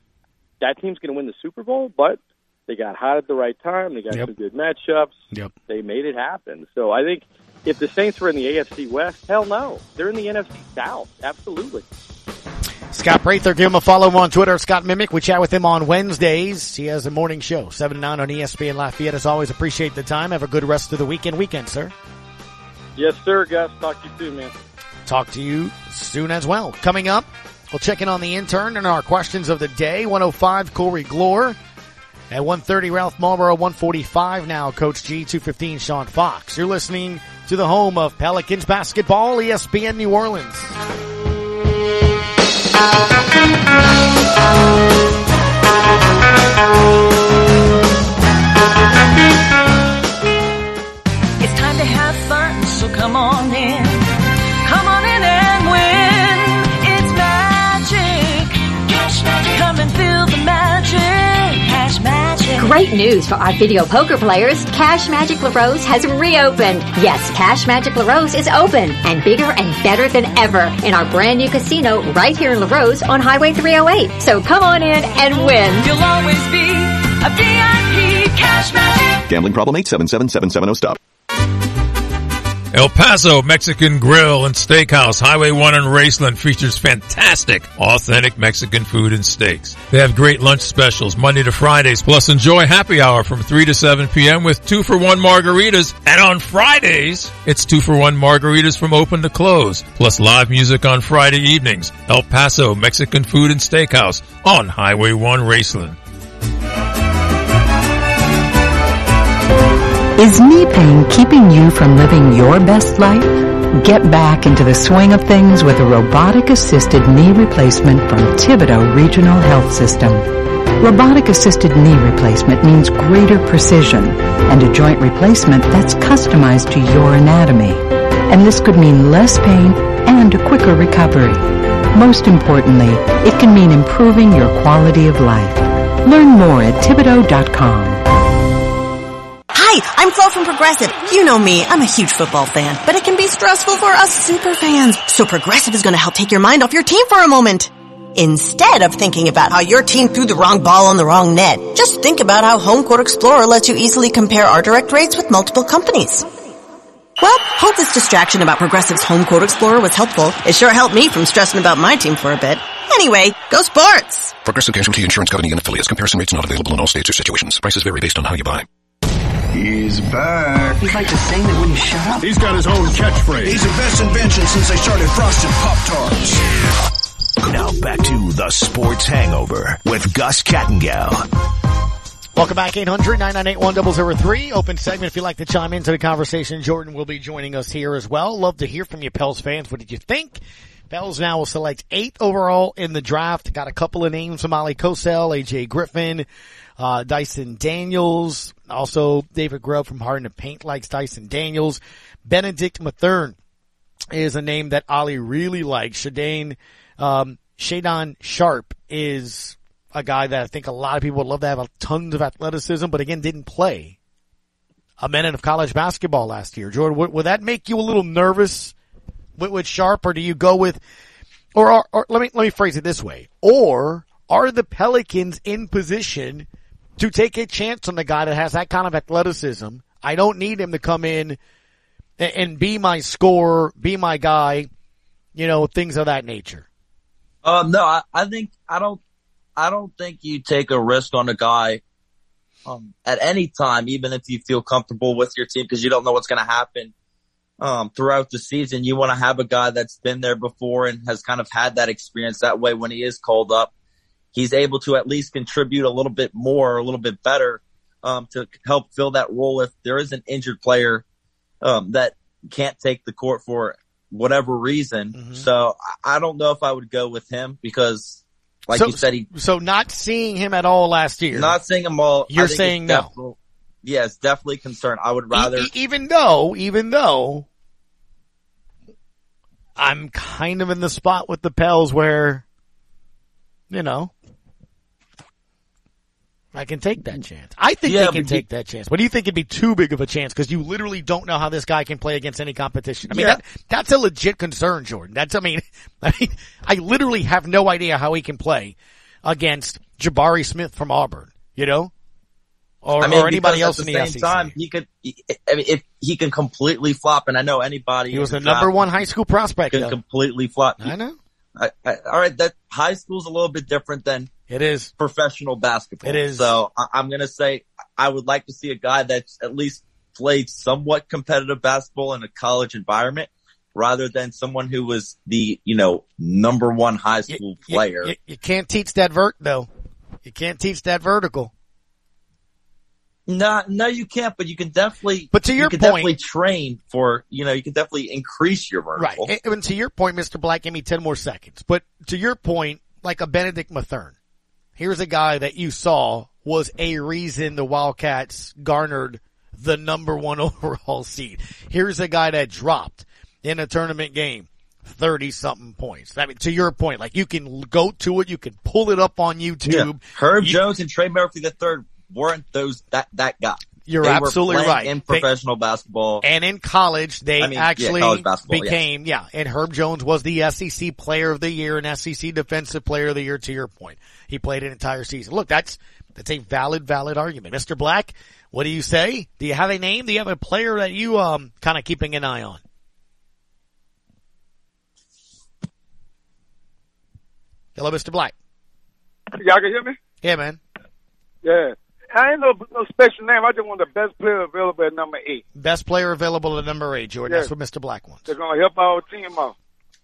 that team's going to win the Super Bowl, but they got hot at the right time. They got Yep. some good matchups. Yep. They made it happen. So I think if the Saints were in the AFC West, hell no, they're in the NFC South. Absolutely. Scott Prather, give him a follow on Twitter. Scott Mimic. We chat with him on Wednesdays. He has a morning show, 7 to 9 on ESPN Lafayette. As always, appreciate the time. Have a good rest of the weekend, weekend, sir. Yes, sir, Gus. Talk to you soon, man. Talk to you soon as well. Coming up, we'll check in on the intern and our questions of the day. 105, Corey Glore. At 130, Ralph Malbrough. 145 now, Coach G. 215, Sean Fox. You're listening to the home of Pelicans basketball, ESPN New Orleans. It's time to have fun, so come on in. Great news for our video poker players. Cash Magic LaRose has reopened. Yes, Cash Magic LaRose is open and bigger and better than ever in our brand new casino right here in LaRose on Highway 308. So come on in and win. You'll always be a VIP Cash Magic. Gambling problem 877770 stop. El Paso Mexican Grill and Steakhouse, Highway 1 in Raceland features fantastic, authentic Mexican food and steaks. They have great lunch specials Monday to Fridays, plus enjoy happy hour from 3 to 7 p.m. with 2 for 1 margaritas. And on Fridays, it's 2 for 1 margaritas from open to close, plus live music on Friday evenings. El Paso Mexican Food and Steakhouse on Highway 1 Raceland. Is knee pain keeping you from living your best life? Get back into the swing of things with a robotic assisted knee replacement from Thibodaux Regional Health System. Robotic assisted knee replacement means greater precision and a joint replacement that's customized to your anatomy. And this could mean less pain and a quicker recovery. Most importantly, it can mean improving your quality of life. Learn more at Thibodaux.com. Hi, I'm Flo from Progressive. You know me, I'm a huge football fan, but it can be stressful for us super fans. So Progressive is going to help take your mind off your team for a moment. Instead of thinking about how your team threw the wrong ball on the wrong net, just think about how HomeQuote Explorer lets you easily compare our direct rates with multiple companies. Well, hope this distraction about Progressive's HomeQuote Explorer was helpful. It sure helped me from stressing about my team for a bit. Anyway, go sports! Progressive Casualty Insurance Company and affiliates. Comparison rates not available in all states or situations. Prices vary based on how you buy. He's back. He'd like to sing that when you shut up. He's got his own catchphrase. He's the best invention since they started frosted Pop Tarts. Now back to the Sports Hangover with Gus Kattengell. Welcome back, 800-998-1003. Open segment if you'd like to chime into the conversation. Jordan will be joining us here as well. Love to hear from you, Pels fans. What did you think? Pels now will select eighth overall in the draft. Got a couple of names from Oleh Kosel, AJ Griffin, uh, Dyson Daniels. Also, David Grubb from Harden to Paint likes Dyson Daniels. Bennedict Mathurin is a name that Oleh really likes. Shadane, um, Shaedon Sharpe is a guy that I think a lot of people would love to have tons of athleticism, but again, didn't play a minute of college basketball last year. Jordan, would, would that make you a little nervous with, with Sharpe, or do you go with, or, or, or let me let me phrase it this way, or are the Pelicans in position to take a chance on the guy that has that kind of athleticism? I don't need him to come in and, be my scorer, be my guy, you know, things of that nature. Um, no, I, I think I don't. I don't think you take a risk on a guy um, at any time, even if you feel comfortable with your team, because you don't know what's going to happen um, throughout the season. You want to have a guy that's been there before and has kind of had that experience. That way, when he is called up, he's able to at least contribute a little bit more, a little bit better um, to help fill that role if there is an injured player um, that can't take the court for whatever reason. Mm-hmm. So I don't know if I would go with him because, like so, you said, he so not seeing him at all last year. not seeing him all. You're saying no. Yeah, it's definitely concerned. I would rather. E- even though, even though I'm kind of in the spot with the Pels where, you know, I can take that chance. I think Yeah, they can take that chance. But do you think it'd be too big of a chance? Because you literally don't know how this guy can play against any competition. I mean, Yeah. that, that's a legit concern, Jordan. That's, I mean, I mean, I literally have no idea how he can play against Jabari Smith from Auburn, you know? Or, I mean, or anybody else at in the the same SEC. time, he could. he- I mean, if he can completely flop, and I know anybody. He was the number one high school prospect. Can though. completely flop. I know. I, I, all right, that high school's a little bit different than it is professional basketball. It is. So I, I'm going to say I would like to see a guy that's at least played somewhat competitive basketball in a college environment, rather than someone who was the you know number one high school You- player. You, you can't teach that vert though. You can't teach that vertical. No, no, you can't. But you can definitely. But to your you can point- definitely train for you know you can definitely increase your Right. vertical. And, and to your point, Mr. Black, give me 10 more seconds. But to your point, like a Bennedict Mathurin, here's a guy that you saw was a reason the Wildcats garnered the number one overall seed. Here's a guy that dropped in a tournament game. 30 something points. I mean, to your point, like you can go to it, you can pull it up on YouTube. Yeah. Herb You- Jones and Trey Murphy the third weren't those that that guy. You're They absolutely playing right. In They- professional basketball, And in college, they I mean, yeah, actually college basketball, yes. became, yeah, and Herb Jones was the SEC player of the year and SEC defensive player of the year to your point. He played an entire season. Look, that's, that's a valid, valid argument. Mr. Black, what do you say? Do you have a name? Do you have a player that you, um, kind of keeping an eye on? Hello, Mr. Black. Y'all can hear me? Yeah, man. Yeah. I ain't no no special name. I just want the best player available at number eight. Best player available at number eight, Jordan. Yeah. That's what Mr. Black wants. They're gonna help our team out.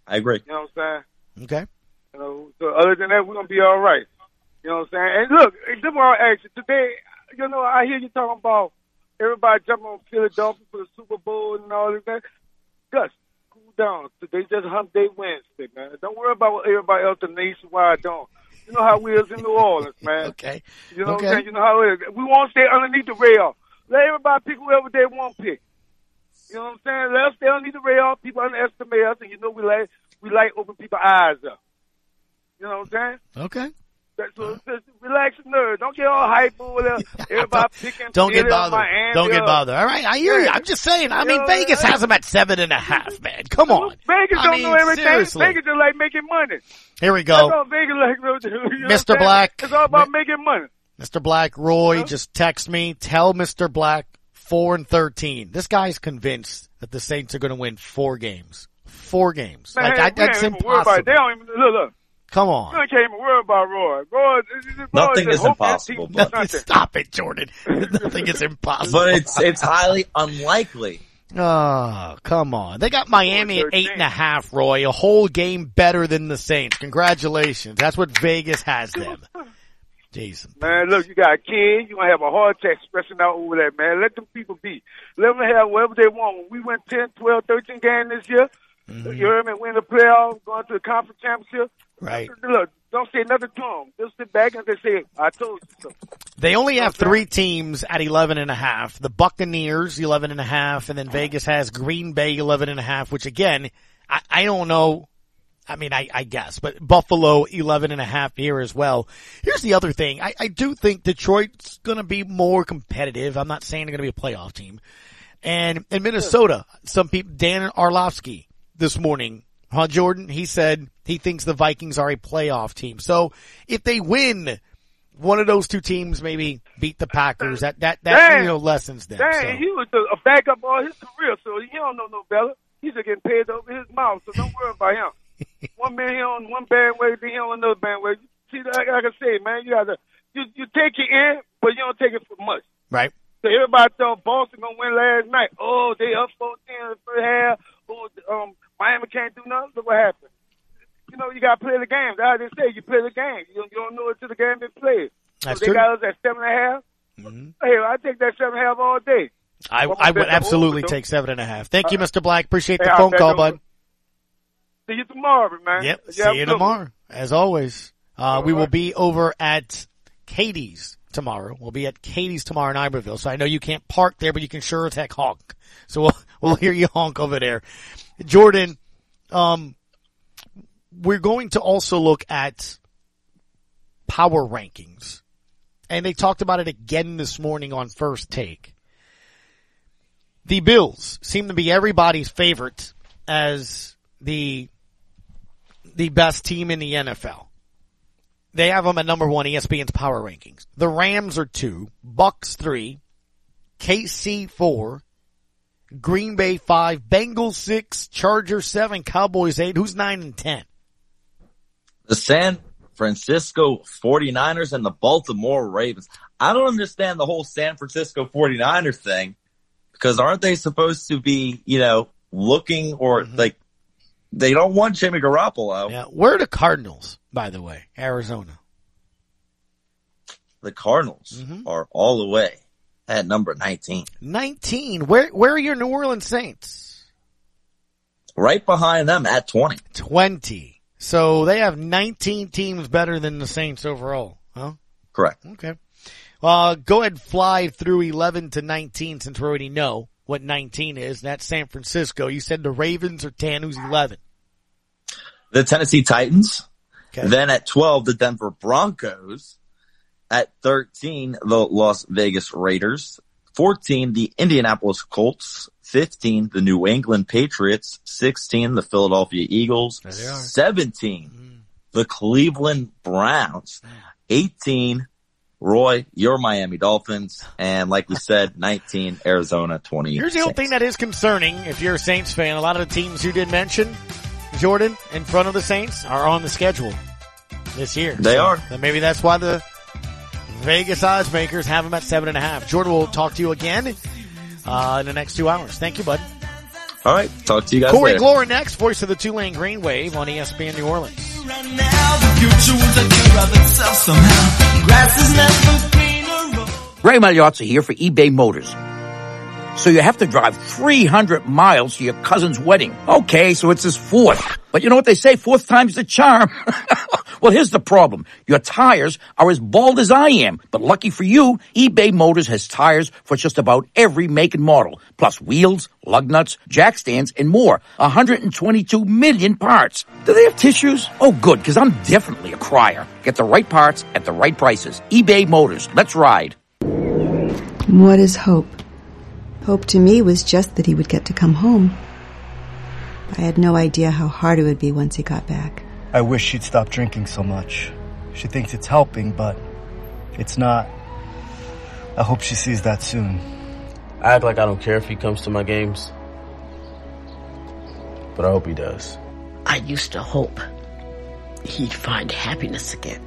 I agree. You know what I'm saying? Okay. You know, so other than that, we're gonna be all right. You know what I'm saying? And look, this is what I ask you today. You know, I hear you talking about everybody jumping on Philadelphia for the Super Bowl and all this. That. Gus, cool down. Today just Hump Day Wednesday, man. Don't worry about what everybody else in nationwide don't. You know how we is in New Orleans, man. okay. You know Okay. what I'm saying? You know how it is. We won't stay underneath the rail. Let everybody pick whoever they want to pick. You know what I'm saying? Let us stay underneath the rail. People underestimate us, and you know we like we like open people's eyes up. You know what I'm saying? Okay. That's so just relax your nerves. Don't get all hype over there. Everybody picking. Don't get bothered. Don't get bothered. All right. I hear you. I'm just saying. I You mean, know, Vegas has them at seven and a half, man. Come on. Vegas I don't mean, know everything. seriously. Vegas just like making money. Here we That's go. Vegas like. you know Mr. Black. It's all about making money. Mr. Black, Roy, just text me. Tell Mr. Black four and thirteen. This guy's convinced that the Saints are going to win four games. Four games. Man, like I, that's ain't even worried about it. impossible. They don't even look. look. Come on. We can't even worry about Roy. Roy, this is- Roy Nothing just is impossible, team but- do. Stop it, Jordan. Nothing is impossible. but it's it's highly unlikely. Oh, come on. They got Miami at eight and a half, Roy. A whole game better than the Saints. Congratulations. That's what Vegas has them. Jason. Man, look, you got a kid. You're going to have a heart attack stressing out over that, man. Let them people be. Let them have whatever they want. When we went 10, 12, 13 games this year, Mm-hmm. you heard me, win the playoffs, going to the conference championship. Right. Look, don't say nothing to them. Just sit back and just say, I told you so. They only have three teams at 11 and a half. The Buccaneers, 11 and a half, and then Vegas has Green Bay, 11 and a half, which again, I, I don't know. I mean, I, I guess, but Buffalo, 11 and a half here as well. Here's the other thing. I, I do think Detroit's gonna be more competitive. I'm not saying they're gonna be a playoff team. And in Minnesota, some people, Dan Orlovsky this morning, huh, Jordan? He said he thinks the Vikings are a playoff team. So if they win, one of those two teams maybe beat the Packers. That that that Dang. you know lessens them. Dang, so. he was a, a backup all his career, so he don't know no better. He's just getting paid over his mouth, so don't worry about him. one man here on one bandwagon, then he on another bandwagon. See, like, like I say, man, you gotta you you take it in, but you don't take it for much. Right. So everybody thought Boston gonna win last night. Oh, they up 14 in the first half. Oh, um, Miami can't do nothing. Look what happened. You know, you gotta play the game. How they say you play the game. You, you don't know it till the game been played. That's so they true. got us at seven and a half. Hey, I take that seven and a half all day. I, I would absolutely take seven and a half. Thank you, Uh, Mr. Black. Appreciate Hey, the phone call, bud. See you tomorrow, man. Yep. See you good tomorrow, as always. Uh, we will be over at Katie's tomorrow. We'll be at Katie's tomorrow in Iberville. So I know you can't park there, but you can sure as heck honk. So we'll, we'll hear you honk over there. Jordan, um, we're going to also look at power rankings. And they talked about it again this morning on first take. The Bills seem to be everybody's favorite as the the best team in the NFL. They have them at number one, ESPN's power rankings. The Rams are two, Bucks three, KC four, Green Bay five, Bengals six, Chargers seven, Cowboys eight. Who's nine and ten? The San Francisco 49ers and the Baltimore Ravens. I don't understand the whole San Francisco 49ers thing because aren't they supposed to be, you know, looking or mm-hmm. like they don't want Jimmy Garoppolo. Yeah, where are the Cardinals, by the way? Arizona. The Cardinals mm-hmm. are all the way at number 19. Nineteen. Where where are your New Orleans Saints? Right behind them at 20. Twenty. So they have nineteen teams better than the Saints overall, huh? Correct. Okay. Uh, go ahead and fly through 11 to 19 since we already know what 19 is. That's San Francisco. You said the Ravens are 10. Who's 11? The Tennessee Titans. Okay. Then at 12, the Denver Broncos. At 13, the Las Vegas Raiders. 14, the Indianapolis Colts. 15, the New England Patriots. 16, the Philadelphia Eagles. 17, mm. the Cleveland Browns. 18, Roy, your Miami Dolphins. And like we said, 19, Arizona 20. Here's the only thing that is concerning if you're a Saints fan. A lot of the teams you did mention, Jordan, in front of the Saints, are on the schedule this year. They are. Maybe that's why the Vegas odds makers have them at seven and a half. Jordan will talk to you again uh, in the next two hours. Thank you, bud. All right. Talk to you guys Corey later. Glory next, voice of the Tulane Green Wave on ESPN New Orleans. Ray Magliozzi here for eBay Motors. So you have to drive 300 miles to your cousin's wedding. Okay, so it's his fourth. But you know what they say, fourth time's the charm. well, here's the problem. Your tires are as bald as I am. But lucky for you, eBay Motors has tires for just about every make and model. Plus wheels, lug nuts, jack stands, and more. 122 million parts. Do they have tissues? Oh, good, because I'm definitely a crier. Get the right parts at the right prices. eBay Motors. Let's ride. What is hope? Hope to me was just that he would get to come home. I had no idea how hard it would be once he got back. I wish she'd stop drinking so much. She thinks it's helping, but it's not. I hope she sees that soon. I act like I don't care if he comes to my games. But I hope he does. I used to hope he'd find happiness again.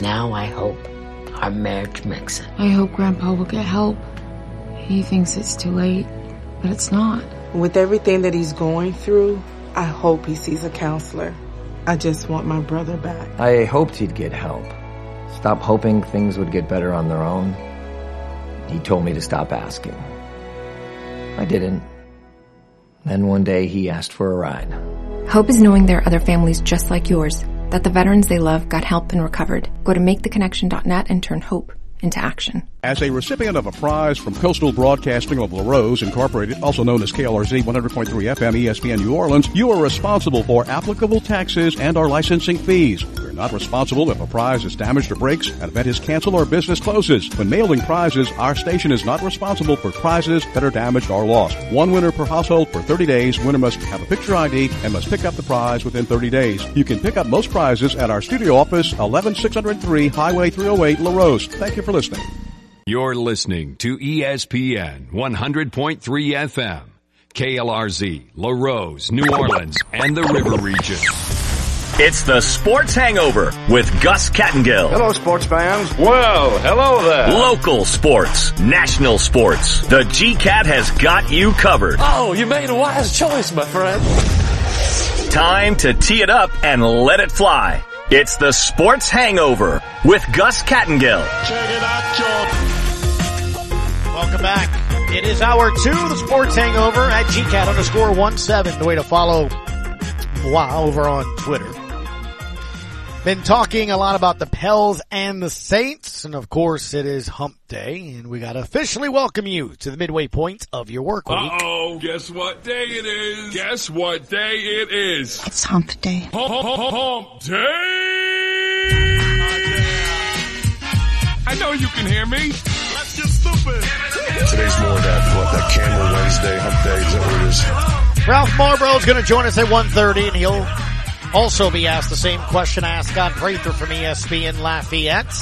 Now I hope our marriage makes it. I hope Grandpa will get help. He thinks it's too late, but it's not. With everything that he's going through, I hope he sees a counselor. I just want my brother back. I hoped he'd get help. Stop hoping things would get better on their own. He told me to stop asking. I didn't. Then one day he asked for a ride. Hope is knowing there are other families just like yours, that the veterans they love got help and recovered. Go to maketheconnection.net and turn hope into action. As a recipient of a prize from Coastal Broadcasting of La Rose Incorporated, also known as KLRZ 100.3 FM ESPN New Orleans, you are responsible for applicable taxes and our licensing fees. We're not responsible if a prize is damaged or breaks, an event is canceled, or business closes. When mailing prizes, our station is not responsible for prizes that are damaged or lost. One winner per household for 30 days. Winner must have a picture ID and must pick up the prize within 30 days. You can pick up most prizes at our studio office, 11603 Highway 308, LaRose. Thank you for listening. You're listening to ESPN 100.3 FM, KLRZ, La Rose, New Orleans, and the River Region. It's the Sports Hangover with Gus Kattengell. Hello, sports fans. Well, hello there. Local sports, national sports. The GCAT has got you covered. Oh, you made a wise choice, my friend. Time to tee it up and let it fly. It's the Sports Hangover with Gus Kattengell. Check it out, Welcome back. It is hour two of the Sports Hangover at GCAT underscore one seven. The way to follow wow over on Twitter. Been talking a lot about the Pels and the Saints, and of course it is Hump Day, and we got to officially welcome you to the midway point of your work week. Uh-oh, guess what day it is? Guess what day it is? It's hump day. Hump, hump, hump, hump day! I know you can hear me. Let's get stupid. Today's more that, what, that Camel Wednesday, hump day, is that what it is? Ralph Malbrough is going to join us at 1.30, and he'll also be asked the same question I asked Scott Prather from ESPN Lafayette.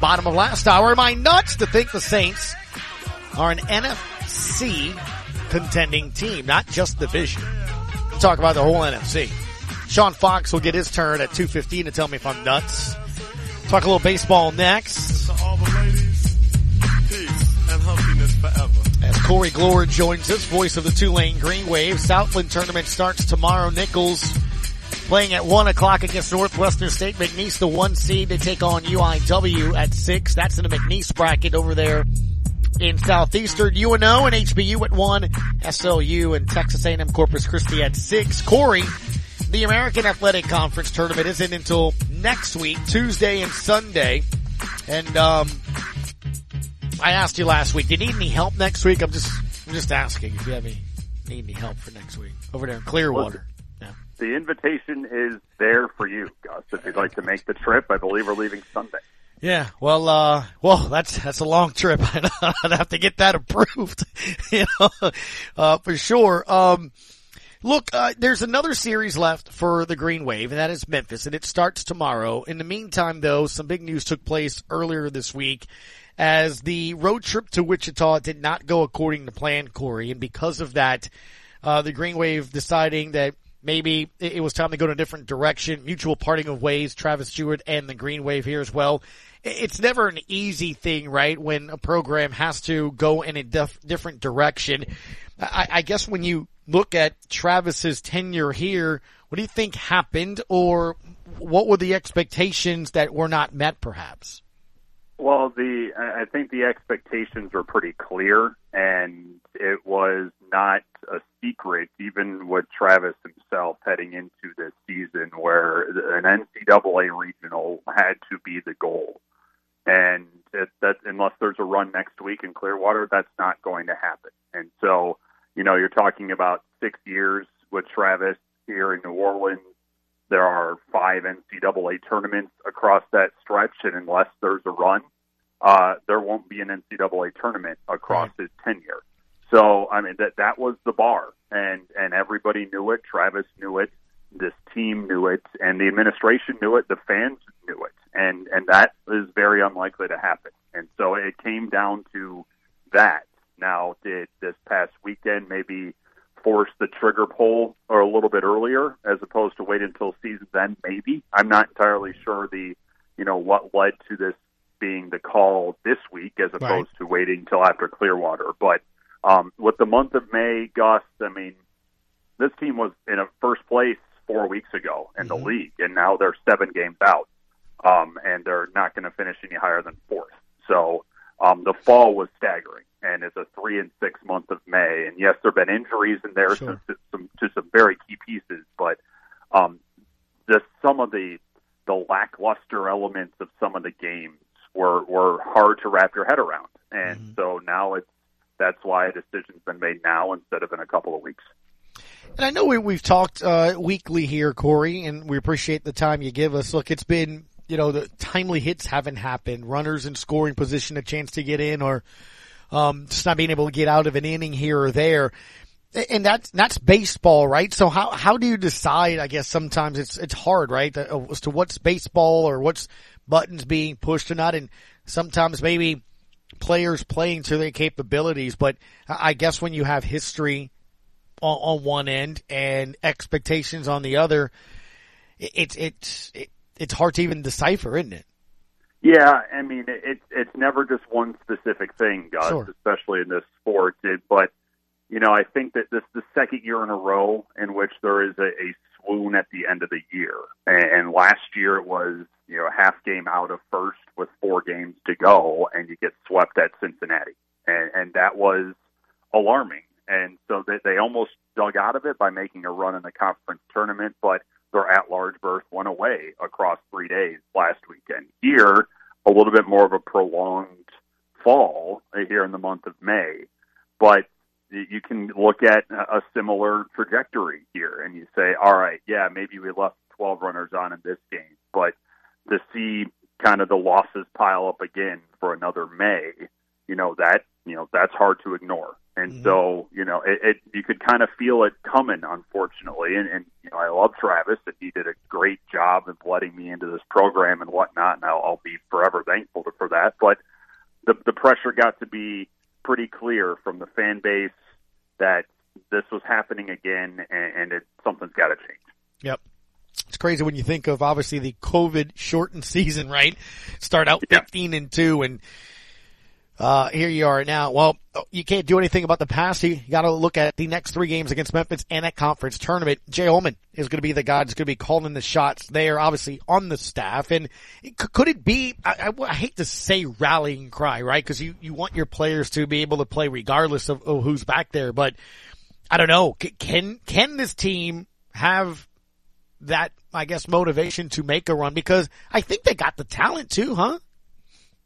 Bottom of last hour. Am I nuts to think the Saints are an NFC contending team, not just division? We'll talk about the whole NFC. Sean Fox will get his turn at 2.15 to tell me if I'm nuts. Talk a little baseball next. As Corey Glore joins us, voice of the Tulane Green Wave. Southland tournament starts tomorrow. Nicholls playing at 1 o'clock against Northwestern State. McNeese, the one seed. They take on UIW at 6. That's in the McNeese bracket over there in Southeastern. UNO and HBU at 1. SLU and Texas A&M Corpus Christi at 6. Corey, the American Athletic Conference tournament isn't until next week, Tuesday and Sunday. And, um, I asked you last week, do you need any help next week? I'm just, I'm just asking if you have any, need any help for next week over there in Clearwater. The invitation is there for you, Gus. If you'd like to make the trip, I believe we're leaving Sunday. Yeah, well, uh, well, that's that's a long trip. I'd have to get that approved, you know, uh, for sure. Um, look, uh, there's another series left for the Green Wave, and that is Memphis, and it starts tomorrow. In the meantime, though, some big news took place earlier this week as the road trip to Wichita did not go according to plan, Corey, and because of that, uh, the Green Wave deciding that maybe it was time to go in a different direction, mutual parting of ways, Travis Jewett and the Green Wave here as well it's never an easy thing, right? When a program has to go in a dif- different direction. I, I guess when you look at Travis's tenure here, what do you think happened or what were the expectations that were not met perhaps? Well, the I think the expectations were pretty clear, and it was not a secret, even with Travis himself heading into this season, where an NCAA regional had to be the goal and it, that unless there's a run next week in Clearwater, that's not going to happen. And so, you know, you're talking about six years with Travis here in New Orleans. There are five NCAA tournaments across that stretch, and unless there's a run, uh, there won't be an NCAA tournament across right. his tenure. So, I mean, that that was the bar, and and everybody knew it. Travis knew it. This team knew it, and the administration knew it. The fans knew it and and that is very unlikely to happen. And so it came down to that. Now, did this past weekend maybe force the trigger pull or a little bit earlier as opposed to wait until season's end? Maybe I'm not entirely sure the you know what led to this being the call this week as opposed right. to waiting until after Clearwater. But um, with the month of May, Gus, I mean, this team was in a first place four weeks ago in mm-hmm. the league, and now they're seven games out um, and they're not going to finish any higher than fourth. So um, the fall was staggering, and it's a three and six month of May. And yes, there have been injuries in there sure. to, some to some very key pieces, but um, the some of the the lackluster elements of some of the games were were hard to wrap your head around, and mm-hmm. so now it's that's why a decision's been made now instead of in a couple of weeks. And I know we, we've talked uh, weekly here, Corey, and we appreciate the time you give us. Look, it's been you know, the timely hits haven't happened. Runners in scoring position, a chance to get in, or um, just not being able to get out of an inning here or there. And that's that's baseball, right? So how how do you decide? I guess sometimes it's it's hard, right, uh, as to what's baseball or what's buttons being pushed or not, and sometimes maybe players playing to their capabilities. But I guess when you have history on, on one end and expectations on the other, it's it's it, it's hard to even decipher, isn't it? Yeah, I mean, it's it's never just one specific thing, Gus, sure. especially in this sport. It, but you know, I think that this is the second year in a row in which there is a, a swoon at the end of the year. And, and last year it was you know half game out of first with four games to go, and you get swept at Cincinnati, and, and that was alarming. And so they, they almost dug out of it by making a run in the conference tournament, but their at-large berth went away across three days last weekend. Here, a little bit more of a prolonged fall here in the month of May, but you can look at a similar trajectory here and you say, all right, yeah, maybe we left 12 runners on in this game, but to see kind of the losses pile up again for another May, you know, that, you know, that's hard to ignore. And mm-hmm. so, you know, it, it you could kind of feel it coming, unfortunately. And, and you know, I love Travis, and he did a great job of letting me into this program and whatnot, and I'll, I'll be forever thankful for that. But the the pressure got to be pretty clear from the fan base that this was happening again, and, and it something's got to change. Yep. It's crazy when you think of obviously the COVID shortened season, right? Start out 15 and 2 and uh, here you are now. Well, you can't do anything about the past. You got to look at the next three games against Memphis and at conference tournament. Jay Uhlman is going to be the guy that's going to be calling the shots there, obviously on the staff. And could it be, I, I, I hate to say rallying cry, right? Cause you, you want your players to be able to play regardless of, of who's back there. But I don't know. Can, can this team have that, I guess, motivation to make a run? Because I think they got the talent too, huh?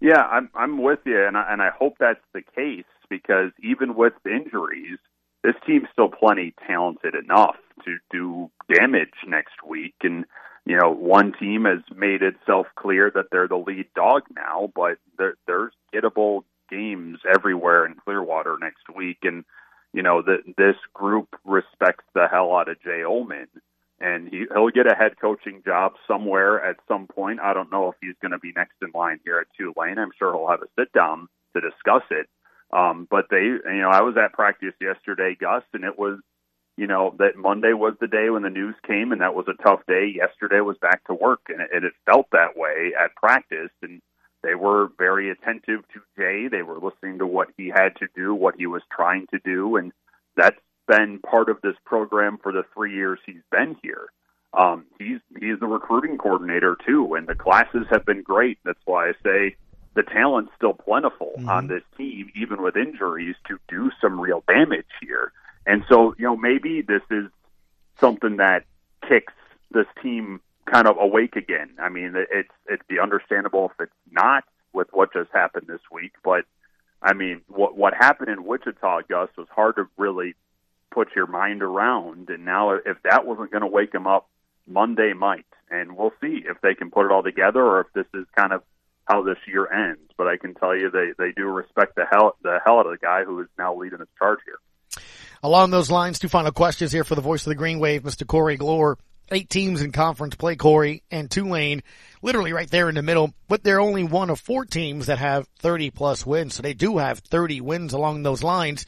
Yeah, I'm I'm with you, and I, and I hope that's the case because even with injuries, this team's still plenty talented enough to do damage next week. And you know, one team has made itself clear that they're the lead dog now, but there, there's gettable games everywhere in Clearwater next week, and you know that this group respects the hell out of Jay Uhlman, and he he'll get a head coaching job somewhere at some point. I don't know if he's going to be next in line here at Tulane. I'm sure he'll have a sit down to discuss it. Um, but they, you know, I was at practice yesterday, Gus, and it was you know that Monday was the day when the news came, and that was a tough day. Yesterday was back to work, and it, and it felt that way at practice. And they were very attentive to Jay. They were listening to what he had to do, what he was trying to do, and that's been part of this program for the three years he's been here. Um, he's he's the recruiting coordinator too, and the classes have been great. That's why I say the talent's still plentiful mm-hmm. on this team, even with injuries, to do some real damage here. And so, you know, maybe this is something that kicks this team kind of awake again. I mean, it's it'd be understandable if it's not with what just happened this week, but I mean, what what happened in Wichita, Gus, was hard to really put your mind around. And now, if that wasn't going to wake them up, Monday might, and we'll see if they can put it all together, or if this is kind of how this year ends. But I can tell you, they they do respect the hell the hell out of the guy who is now leading this charge here. Along those lines, two final questions here for the voice of the Green Wave, Mr. Corey Glore. Eight teams in conference play Corey and Tulane, literally right there in the middle, but they're only one of four teams that have 30 plus wins. So they do have 30 wins along those lines.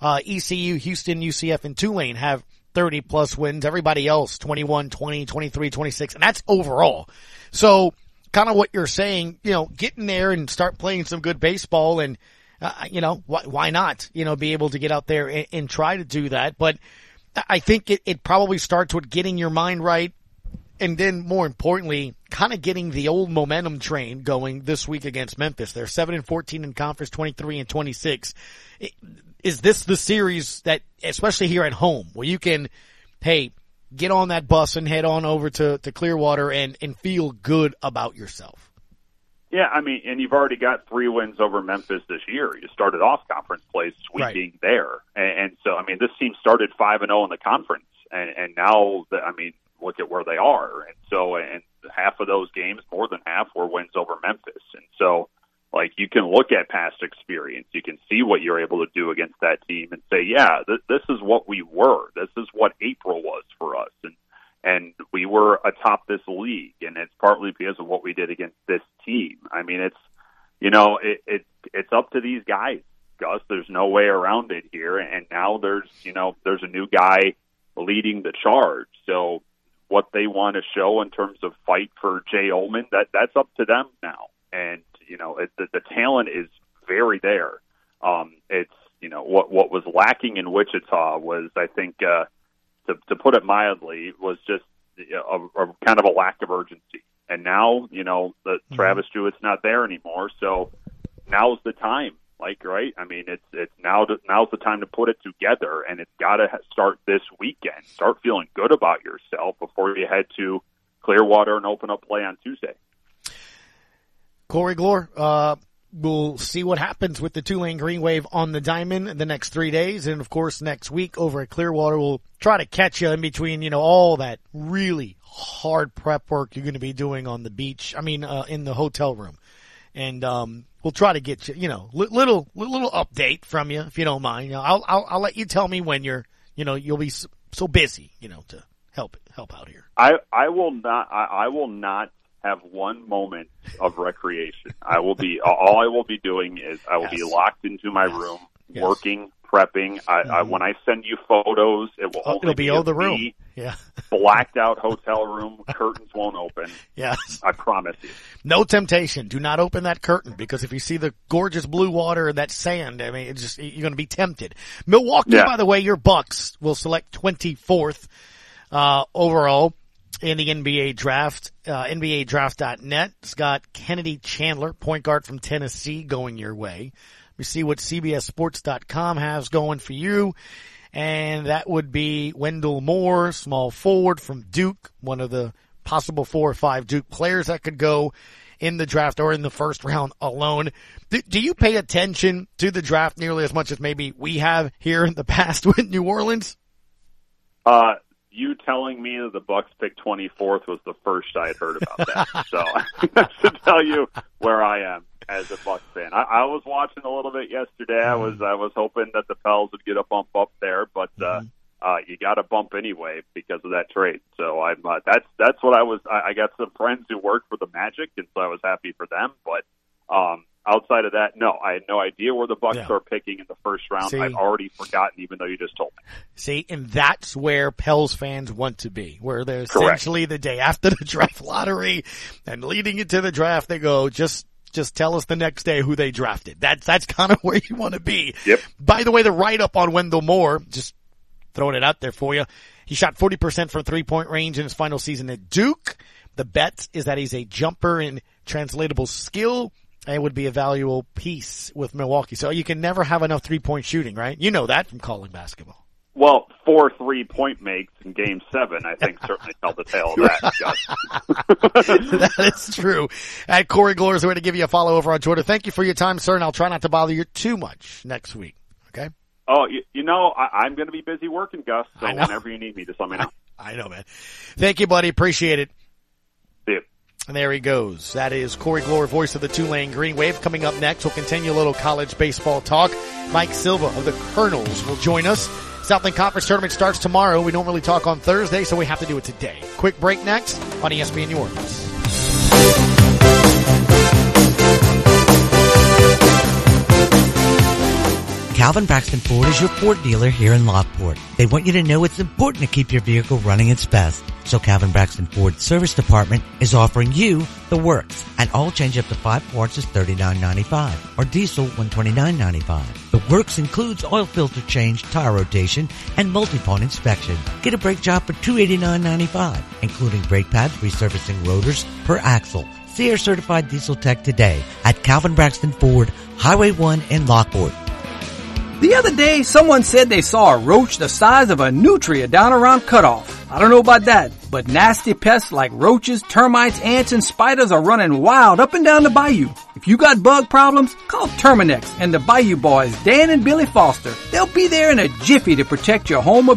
Uh, ECU, Houston, UCF, and Tulane have 30 plus wins. Everybody else, 21, 20, 23, 26, and that's overall. So kind of what you're saying, you know, get in there and start playing some good baseball and uh, you know, why, why not, you know, be able to get out there and, and try to do that. But I think it, it probably starts with getting your mind right. And then more importantly, kind of getting the old momentum train going this week against Memphis. They're 7 and 14 in conference, 23 and 26. Is this the series that, especially here at home, where you can, hey, get on that bus and head on over to, to Clearwater and, and feel good about yourself? Yeah, I mean, and you've already got three wins over Memphis this year. You started off conference play sweeping right. there, and, and so I mean, this team started five and zero oh in the conference, and, and now the, I mean, look at where they are, and so and half of those games, more than half, were wins over Memphis, and so like you can look at past experience, you can see what you're able to do against that team, and say, yeah, th- this is what we were, this is what April was for us, and and we were atop this league, and it's partly because of what we did against this team. I mean, it's you know, it, it it's up to these guys, Gus. There's no way around it here, and now there's you know there's a new guy leading the charge. So what they want to show in terms of fight for Jay Uhlman, that that's up to them now. And you know, it, the, the talent is very there. Um, it's you know what what was lacking in Wichita was I think. uh to, to put it mildly, was just a, a kind of a lack of urgency. And now, you know, the mm-hmm. Travis Jewett's not there anymore, so now's the time. Like, right? I mean, it's it's now to, now's the time to put it together, and it's got to start this weekend. Start feeling good about yourself before you head to Clearwater and open up play on Tuesday. Corey Glore, uh, we'll see what happens with the Tulane Green Wave on the diamond the next three days. And of course, next week over at Clearwater, we'll try to catch you in between, you know, all that really hard prep work you're going to be doing on the beach. I mean, uh, in the hotel room. And, um, we'll try to get you, you know, little, little update from you if you don't mind. You know, I'll, I'll, I'll let you tell me when you're, you know, you'll be so busy, you know, to help, help out here. I, I will not, I, I will not have one moment of recreation. I will be all I will be doing is I will yes. be locked into my yes. room, yes. working, prepping. I, mm-hmm. I, when I send you photos, it will oh, it'll be, be the room. Yeah, blacked out hotel room. curtains won't open. Yes, I promise you. No temptation. Do not open that curtain because if you see the gorgeous blue water and that sand, I mean, it's just you're going to be tempted. Milwaukee, yeah. by the way, your Bucks will select 24th uh, overall in the NBA draft. Uh, NBA draft.net. It's Kennedy Chandler, point guard from Tennessee, going your way. We see what CBSSports.com has going for you. And that would be Wendell Moore, small forward from Duke, one of the possible four or five Duke players that could go in the draft or in the first round alone. Do, do you pay attention to the draft nearly as much as maybe we have here in the past with New Orleans? Uh, you telling me that the Bucks picked 24th was the first I had heard about that. so that should tell you where I am as a Bucks fan. I, I was watching a little bit yesterday. I was I was hoping that the Pels would get a bump up there, but uh, uh, you got a bump anyway because of that trade. So I'm uh, that's that's what I was. I, I got some friends who work for the Magic, and so I was happy for them. But um, outside of that, no, I had no idea where the Bucks Yeah. are picking in the first round. See? I'd already forgotten, even though you just told me. See, and that's where Pels fans want to be, where they're Correct. essentially the day after the draft lottery and leading into the draft, they go, just, just tell us the next day who they drafted. That's, that's kind of where you want to be. Yep. By the way, the write up on Wendell Moore, just throwing it out there for you. He shot 40% from three point range in his final season at Duke. The bet is that he's a jumper in translatable skill and would be a valuable piece with Milwaukee. So you can never have enough three point shooting, right? You know that from calling basketball. Well, four three point makes in Game Seven, I think, certainly tell the tale of that. That is true. At Corey Glores, we're going to give you a follow over on Twitter. Thank you for your time, sir, and I'll try not to bother you too much next week. Okay? Oh, you, you know, I, I'm going to be busy working, Gus. So whenever you need me, just let me know. I know, man. Thank you, buddy. Appreciate it. See you. And there he goes. That is Corey Glore, voice of the Tulane Green Wave. Coming up next, we'll continue a little college baseball talk. Mike Silva of the Colonels will join us. Southland Conference Tournament starts tomorrow. We don't really talk on Thursday, so we have to do it today. Quick break next on ESPN New Orleans. Calvin Braxton Ford is your Ford dealer here in Lockport. They want you to know it's important to keep your vehicle running its best. So Calvin Braxton Ford Service Department is offering you the works. An oil change up to five parts is $39.95 or diesel $129.95. The works includes oil filter change, tire rotation, and multi-point inspection. Get a brake job for $289.95, including brake pads, resurfacing rotors per axle. See our certified diesel tech today at Calvin Braxton Ford, Highway 1 in Lockport. The other day, someone said they saw a roach the size of a nutria down around Cut Off. I don't know about that, but nasty pests like roaches, termites, ants, and spiders are running wild up and down the bayou. If you got bug problems, call Terminix and the Bayou Boys, Dan and Billy Foster. They'll be there in a jiffy to protect your home or